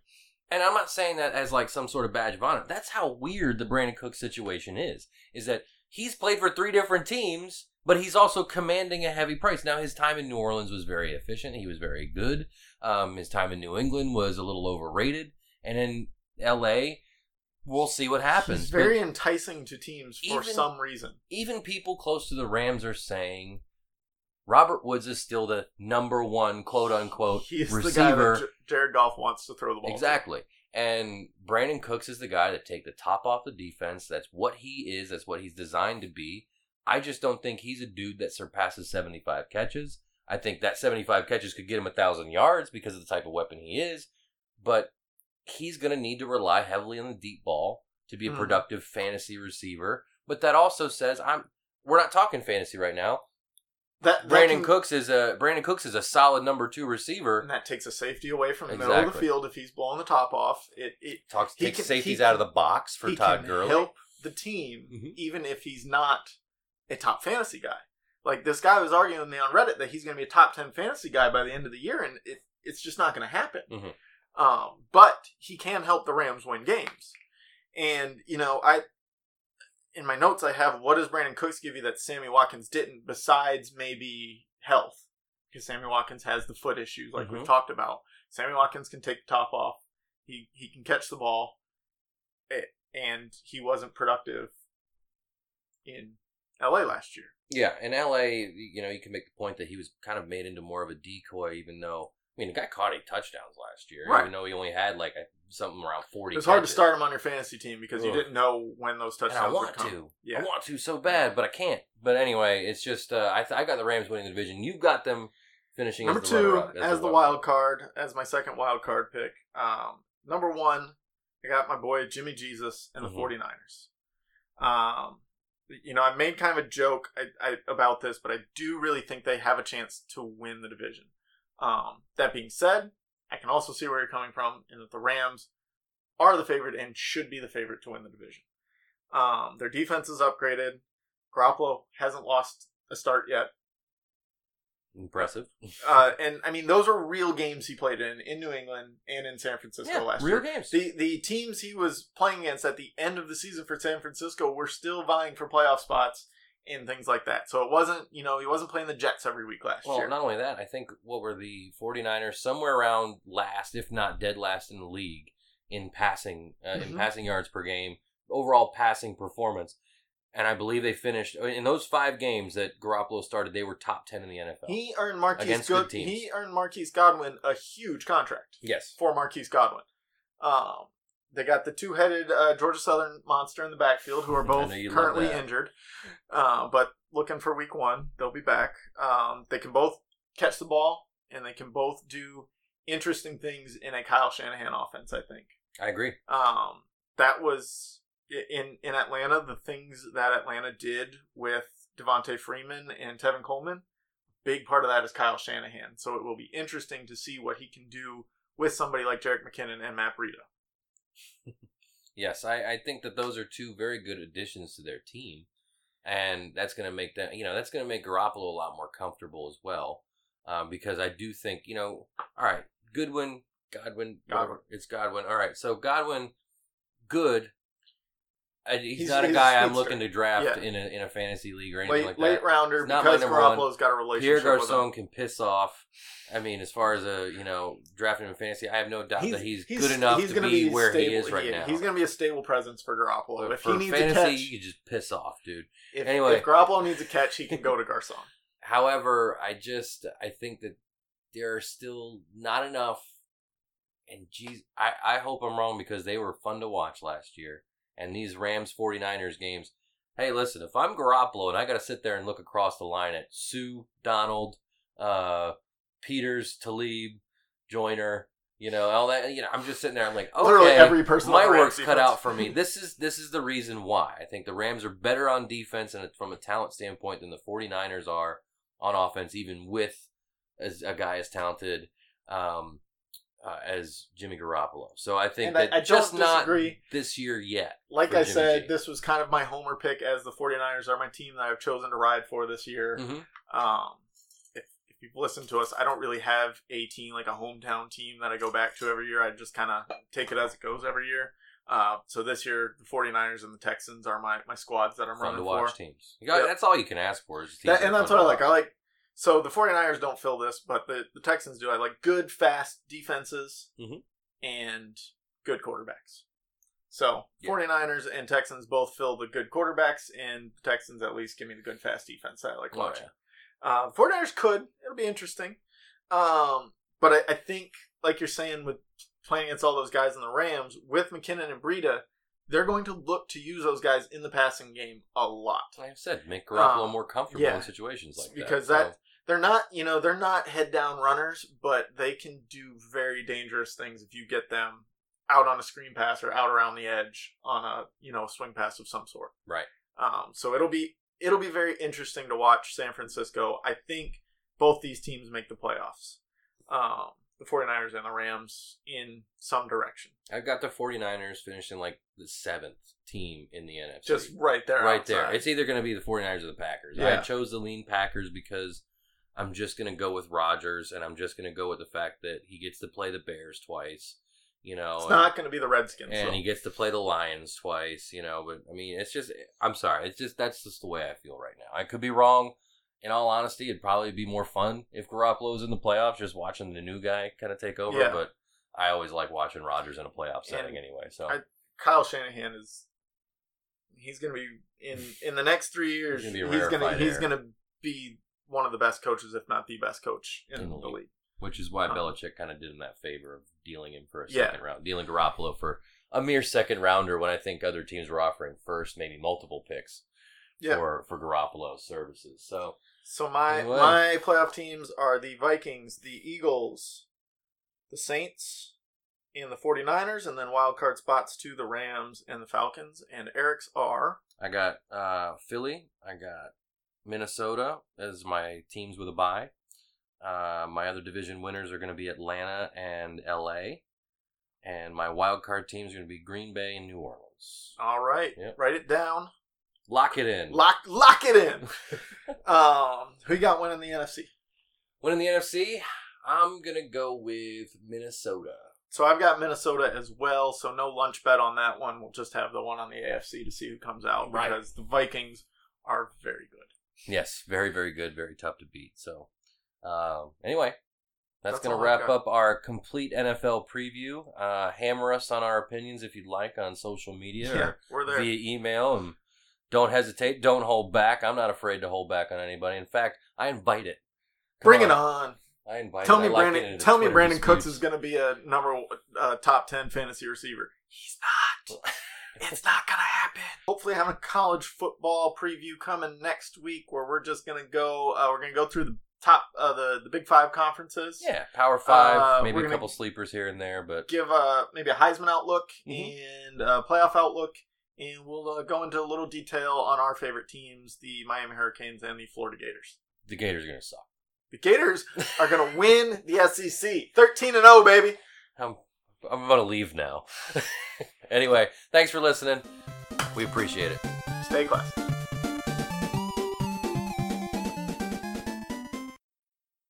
and I'm not saying that as like some sort of badge of honor. That's how weird the Brandin Cooks situation is. Is that he's played for three different teams, but he's also commanding a heavy price. Now, his time in New Orleans was very efficient. He was very good. Um, his time in New England was a little overrated, and in L.A., we'll see what happens. He's But- very enticing to teams for Even- some reason. even people close to the Rams are saying Robert Woods is still the number one quote unquote He's the guy receiver. that J- Jared Goff wants to throw the ball. to. exactly. And Brandin Cooks is the guy that take the top off the defense. That's what he is. That's what he's designed to be. I just don't think he's a dude that surpasses 75 catches. I think that 75 catches could get him a thousand yards because of the type of weapon he is, but he's going to need to rely heavily on the deep ball to be a Mhm. productive fantasy receiver. But that also says I'm. We're not talking fantasy right now. That, that Brandin can- Cooks is a Brandin Cooks is a solid number two receiver. and that takes a safety away from the middle of the field if he's blowing the top off. It, it Talks takes can- safeties out of the box for he Todd can Gurley. help the team Mhm. even if he's not a top fantasy guy. Like this guy was arguing with me on Reddit that he's going to be a top ten fantasy guy by the end of the year, and it, it's just not going to happen. Mhm. Um, but he can help the Rams win games, and you know I. In my notes, I have what does Brandin Cooks give you that Sammy Watkins didn't, besides maybe health, because Sammy Watkins has the foot issues like we've Mhm. talked about. Sammy Watkins can take the top off. He he can catch the ball, and he wasn't productive in L.A. last year. Yeah, in LA, you know, you can make the point that he was kind of made into more of a decoy, even though I mean, the guy caught eight touchdowns last year, Right. even though he only had like a, something around forty. It's hard to start him on your fantasy team because you didn't know when those touchdowns. And I want to. Yeah. I want to so bad, but I can't. But anyway, it's just uh, I th- I got the Rams winning the division. You've got them finishing Number as the two, runner-up, as the wild card, as my second wild card pick. Um, number one, I got my boy Jimmy Jesus and the Mhm. 49ers. Um, you know, I made kind of a joke I, I, about this, but I do really think they have a chance to win the division. Um, that being said, I can also see where you're coming from, and that the Rams are the favorite and should be the favorite to win the division. Um, their defense is upgraded. Garoppolo hasn't lost a start yet. Impressive. Uh, and I mean, those were real games he played in in New England and in San Francisco Yeah, last real year. games. The the teams he was playing against at the end of the season for San Francisco were still vying for playoff spots and things like that. So it wasn't, you know, he wasn't playing the Jets every week last Well, year. Well, not only that, I think what were the 49ers somewhere around last, if not dead last in the league in passing uh, in Mhm. passing yards per game, overall passing performance. And I believe they finished in those 5 games that Garoppolo started, they were top 10 in the NFL. he earned Marquise Against Good, good teams. he earned Marquise Godwin a huge contract yes. for Marquise Godwin. Um, they got the two-headed uh, Georgia Southern monster in the backfield, who are both know you love currently injured, uh, but looking for Week One. They'll be back. Um, they can both catch the ball, and they can both do interesting things in a Kyle Shanahan offense. I think I agree. um, that was in in Atlanta. The things that Atlanta did with Devonta Freeman and Tevin Coleman, big part of that is Kyle Shanahan. So it will be interesting to see what he can do with somebody like Jerick McKinnon and Matt Breida. Yes, I, I think that those are two very good additions to their team, and that's going to make them, you know, that's going to make Garoppolo a lot more comfortable as well, um, because I do think, you know, all right, Goodwin, Godwin, Godwin. it's Godwin. All right, so Godwin, good. I, he's, He's- not a guy I'm looking to draft Yeah. in a in a fantasy league or anything Late like late that. rounder not because. Garoppolo's got a relationship Pierre. Garcon can piss off. I mean, as far as a you know drafting him in fantasy, I have no doubt that he's, good enough to gonna be, where stable, he is right now. He's going to be a stable presence for Garoppolo. But if for he needs fantasy, a catch, you can just piss off, dude. if, anyway. if Garoppolo needs a catch, he can go to Garcon. However, I just I think that there are still not enough. And geez, I, I hope I'm wrong because they were fun to watch last year. And these Rams 49ers games, hey, listen, if I'm Garoppolo and I got to sit there and look across the line at Suh, Donald, uh, Peters, Talib, Joyner, you know, all that, you know, I'm just sitting there. I'm like, okay, Literally every person. my work's cut out for me. This is this is the reason why I think the Rams are better on defense and from a talent standpoint than the 49ers are on offense, even with as a guy as talented um, uh, as Jimmy Garoppolo. So I think And I- that I don't just not this year yet. like I Jimmy said, G. this was kind of my homer pick as the 49ers are my team that I've chosen to ride for this year. Mhm. Um, if, if you've listened to us, I don't really have a team, like a hometown team that I go back to every year. I just kind of take it as it goes every year. Uh, so this year, the 49ers and the Texans are my, my squads that I'm Fun to running watch for. teams. You got, Yep. That's all you can ask for. Is that and that's what I like. I like. So the 49ers don't fill this, but the, the Texans do. I like good, fast defenses Mhm. and good quarterbacks. So Yeah. 49ers and Texans both fill the good quarterbacks, and the Texans at least give me the good, fast defense I like Oh, watching. yeah. Uh, 49ers could. It'll be interesting. Um, but I, I think, like you're saying, with playing against all those guys in the Rams, with McKinnon and Breida, they're going to look to use those guys in the passing game a lot. Like I said, make Garoppolo Um, more comfortable yeah. in situations like Because that. that- They're not, you know, they're not head down runners, but they can do very dangerous things if you get them out on a screen pass or out around the edge on a, you know, swing pass of some sort. Right. Um, so it'll be it'll be very interesting to watch San Francisco. I think both these teams make the playoffs. Um, the 49ers and the Rams in some direction. I've got the 49ers finishing like the seventh team in the NFC. Just right there. right there. It's either going to be the 49ers or the Packers. Yeah. I chose the lean Packers because I'm just going to go with Rodgers and I'm just going to go with the fact that he gets to play the Bears twice, you know. It's not going to be the Redskins. and so. he gets to play the Lions twice, you know. But I mean, it's just I'm sorry, it's just that's just the way I feel right now. I could be wrong. In all honesty, it'd probably be more fun if Garoppolo's in the playoffs, just watching the new guy kind of take over. Yeah. But I always like watching Rodgers in a playoff setting And anyway. So I- Kyle Shanahan is he's going to be in in the next three years. He's gonna be a He's going to he's going to be one of the best coaches, if not the best coach in, In the the league. league. which is why Um, Belichick kind of did him that favor of dealing him for a Yeah. second round, dealing Garoppolo for a mere second rounder when I think other teams were offering first, maybe multiple picks Yeah. for for Garoppolo's services. So So my my playoff teams are the Vikings, the Eagles, the Saints, and the 49ers, and then wild card spots to the Rams and the Falcons. And Erich's are I got uh, Philly, I got Minnesota as my teams with a bye. Uh, my other division winners are going to be Atlanta and LA, and my wild card teams are going to be Green Bay and New Orleans. all right. Yep. Write it down. Lock it in. Lock lock it in. um, who you got winning the NFC? Winning the NFC, I'm gonna go with Minnesota. So I've got Minnesota as well. So no lunch bet on that one. We'll just have the one on the AFC to see who comes out Right. because the Vikings are very good. Yes, very, very good, very tough to beat. So, um, anyway, that's, That's going to wrap up our complete NFL preview. Uh, hammer us on our opinions if you'd like on social media Yeah, or we're there. via email. And don't hesitate. Don't hold back. I'm not afraid to hold back on anybody. In fact, I invite it. Come Bring it on. I invite Tell it. me, I Brandin. Tell me, Twitter Brandin Cooks is going to be a number uh, top ten fantasy receiver. He's not. it's not going to happen. Hopefully, having a college football preview coming next week, where we're just going to go. Uh, we're going to go through the top, uh, the the Big Five conferences. Yeah, Power Five, Uh, maybe a couple sleepers here and there, but Give uh, maybe a Heisman outlook Mhm. and a playoff outlook, and we'll uh, go into a little detail on our favorite teams, the Miami Hurricanes and the Florida Gators. the Gators are going to suck. The Gators are going to win the SEC, thirteen and zero, baby. I'm I'm about to leave now. anyway, thanks for listening. We appreciate it. Stay classy.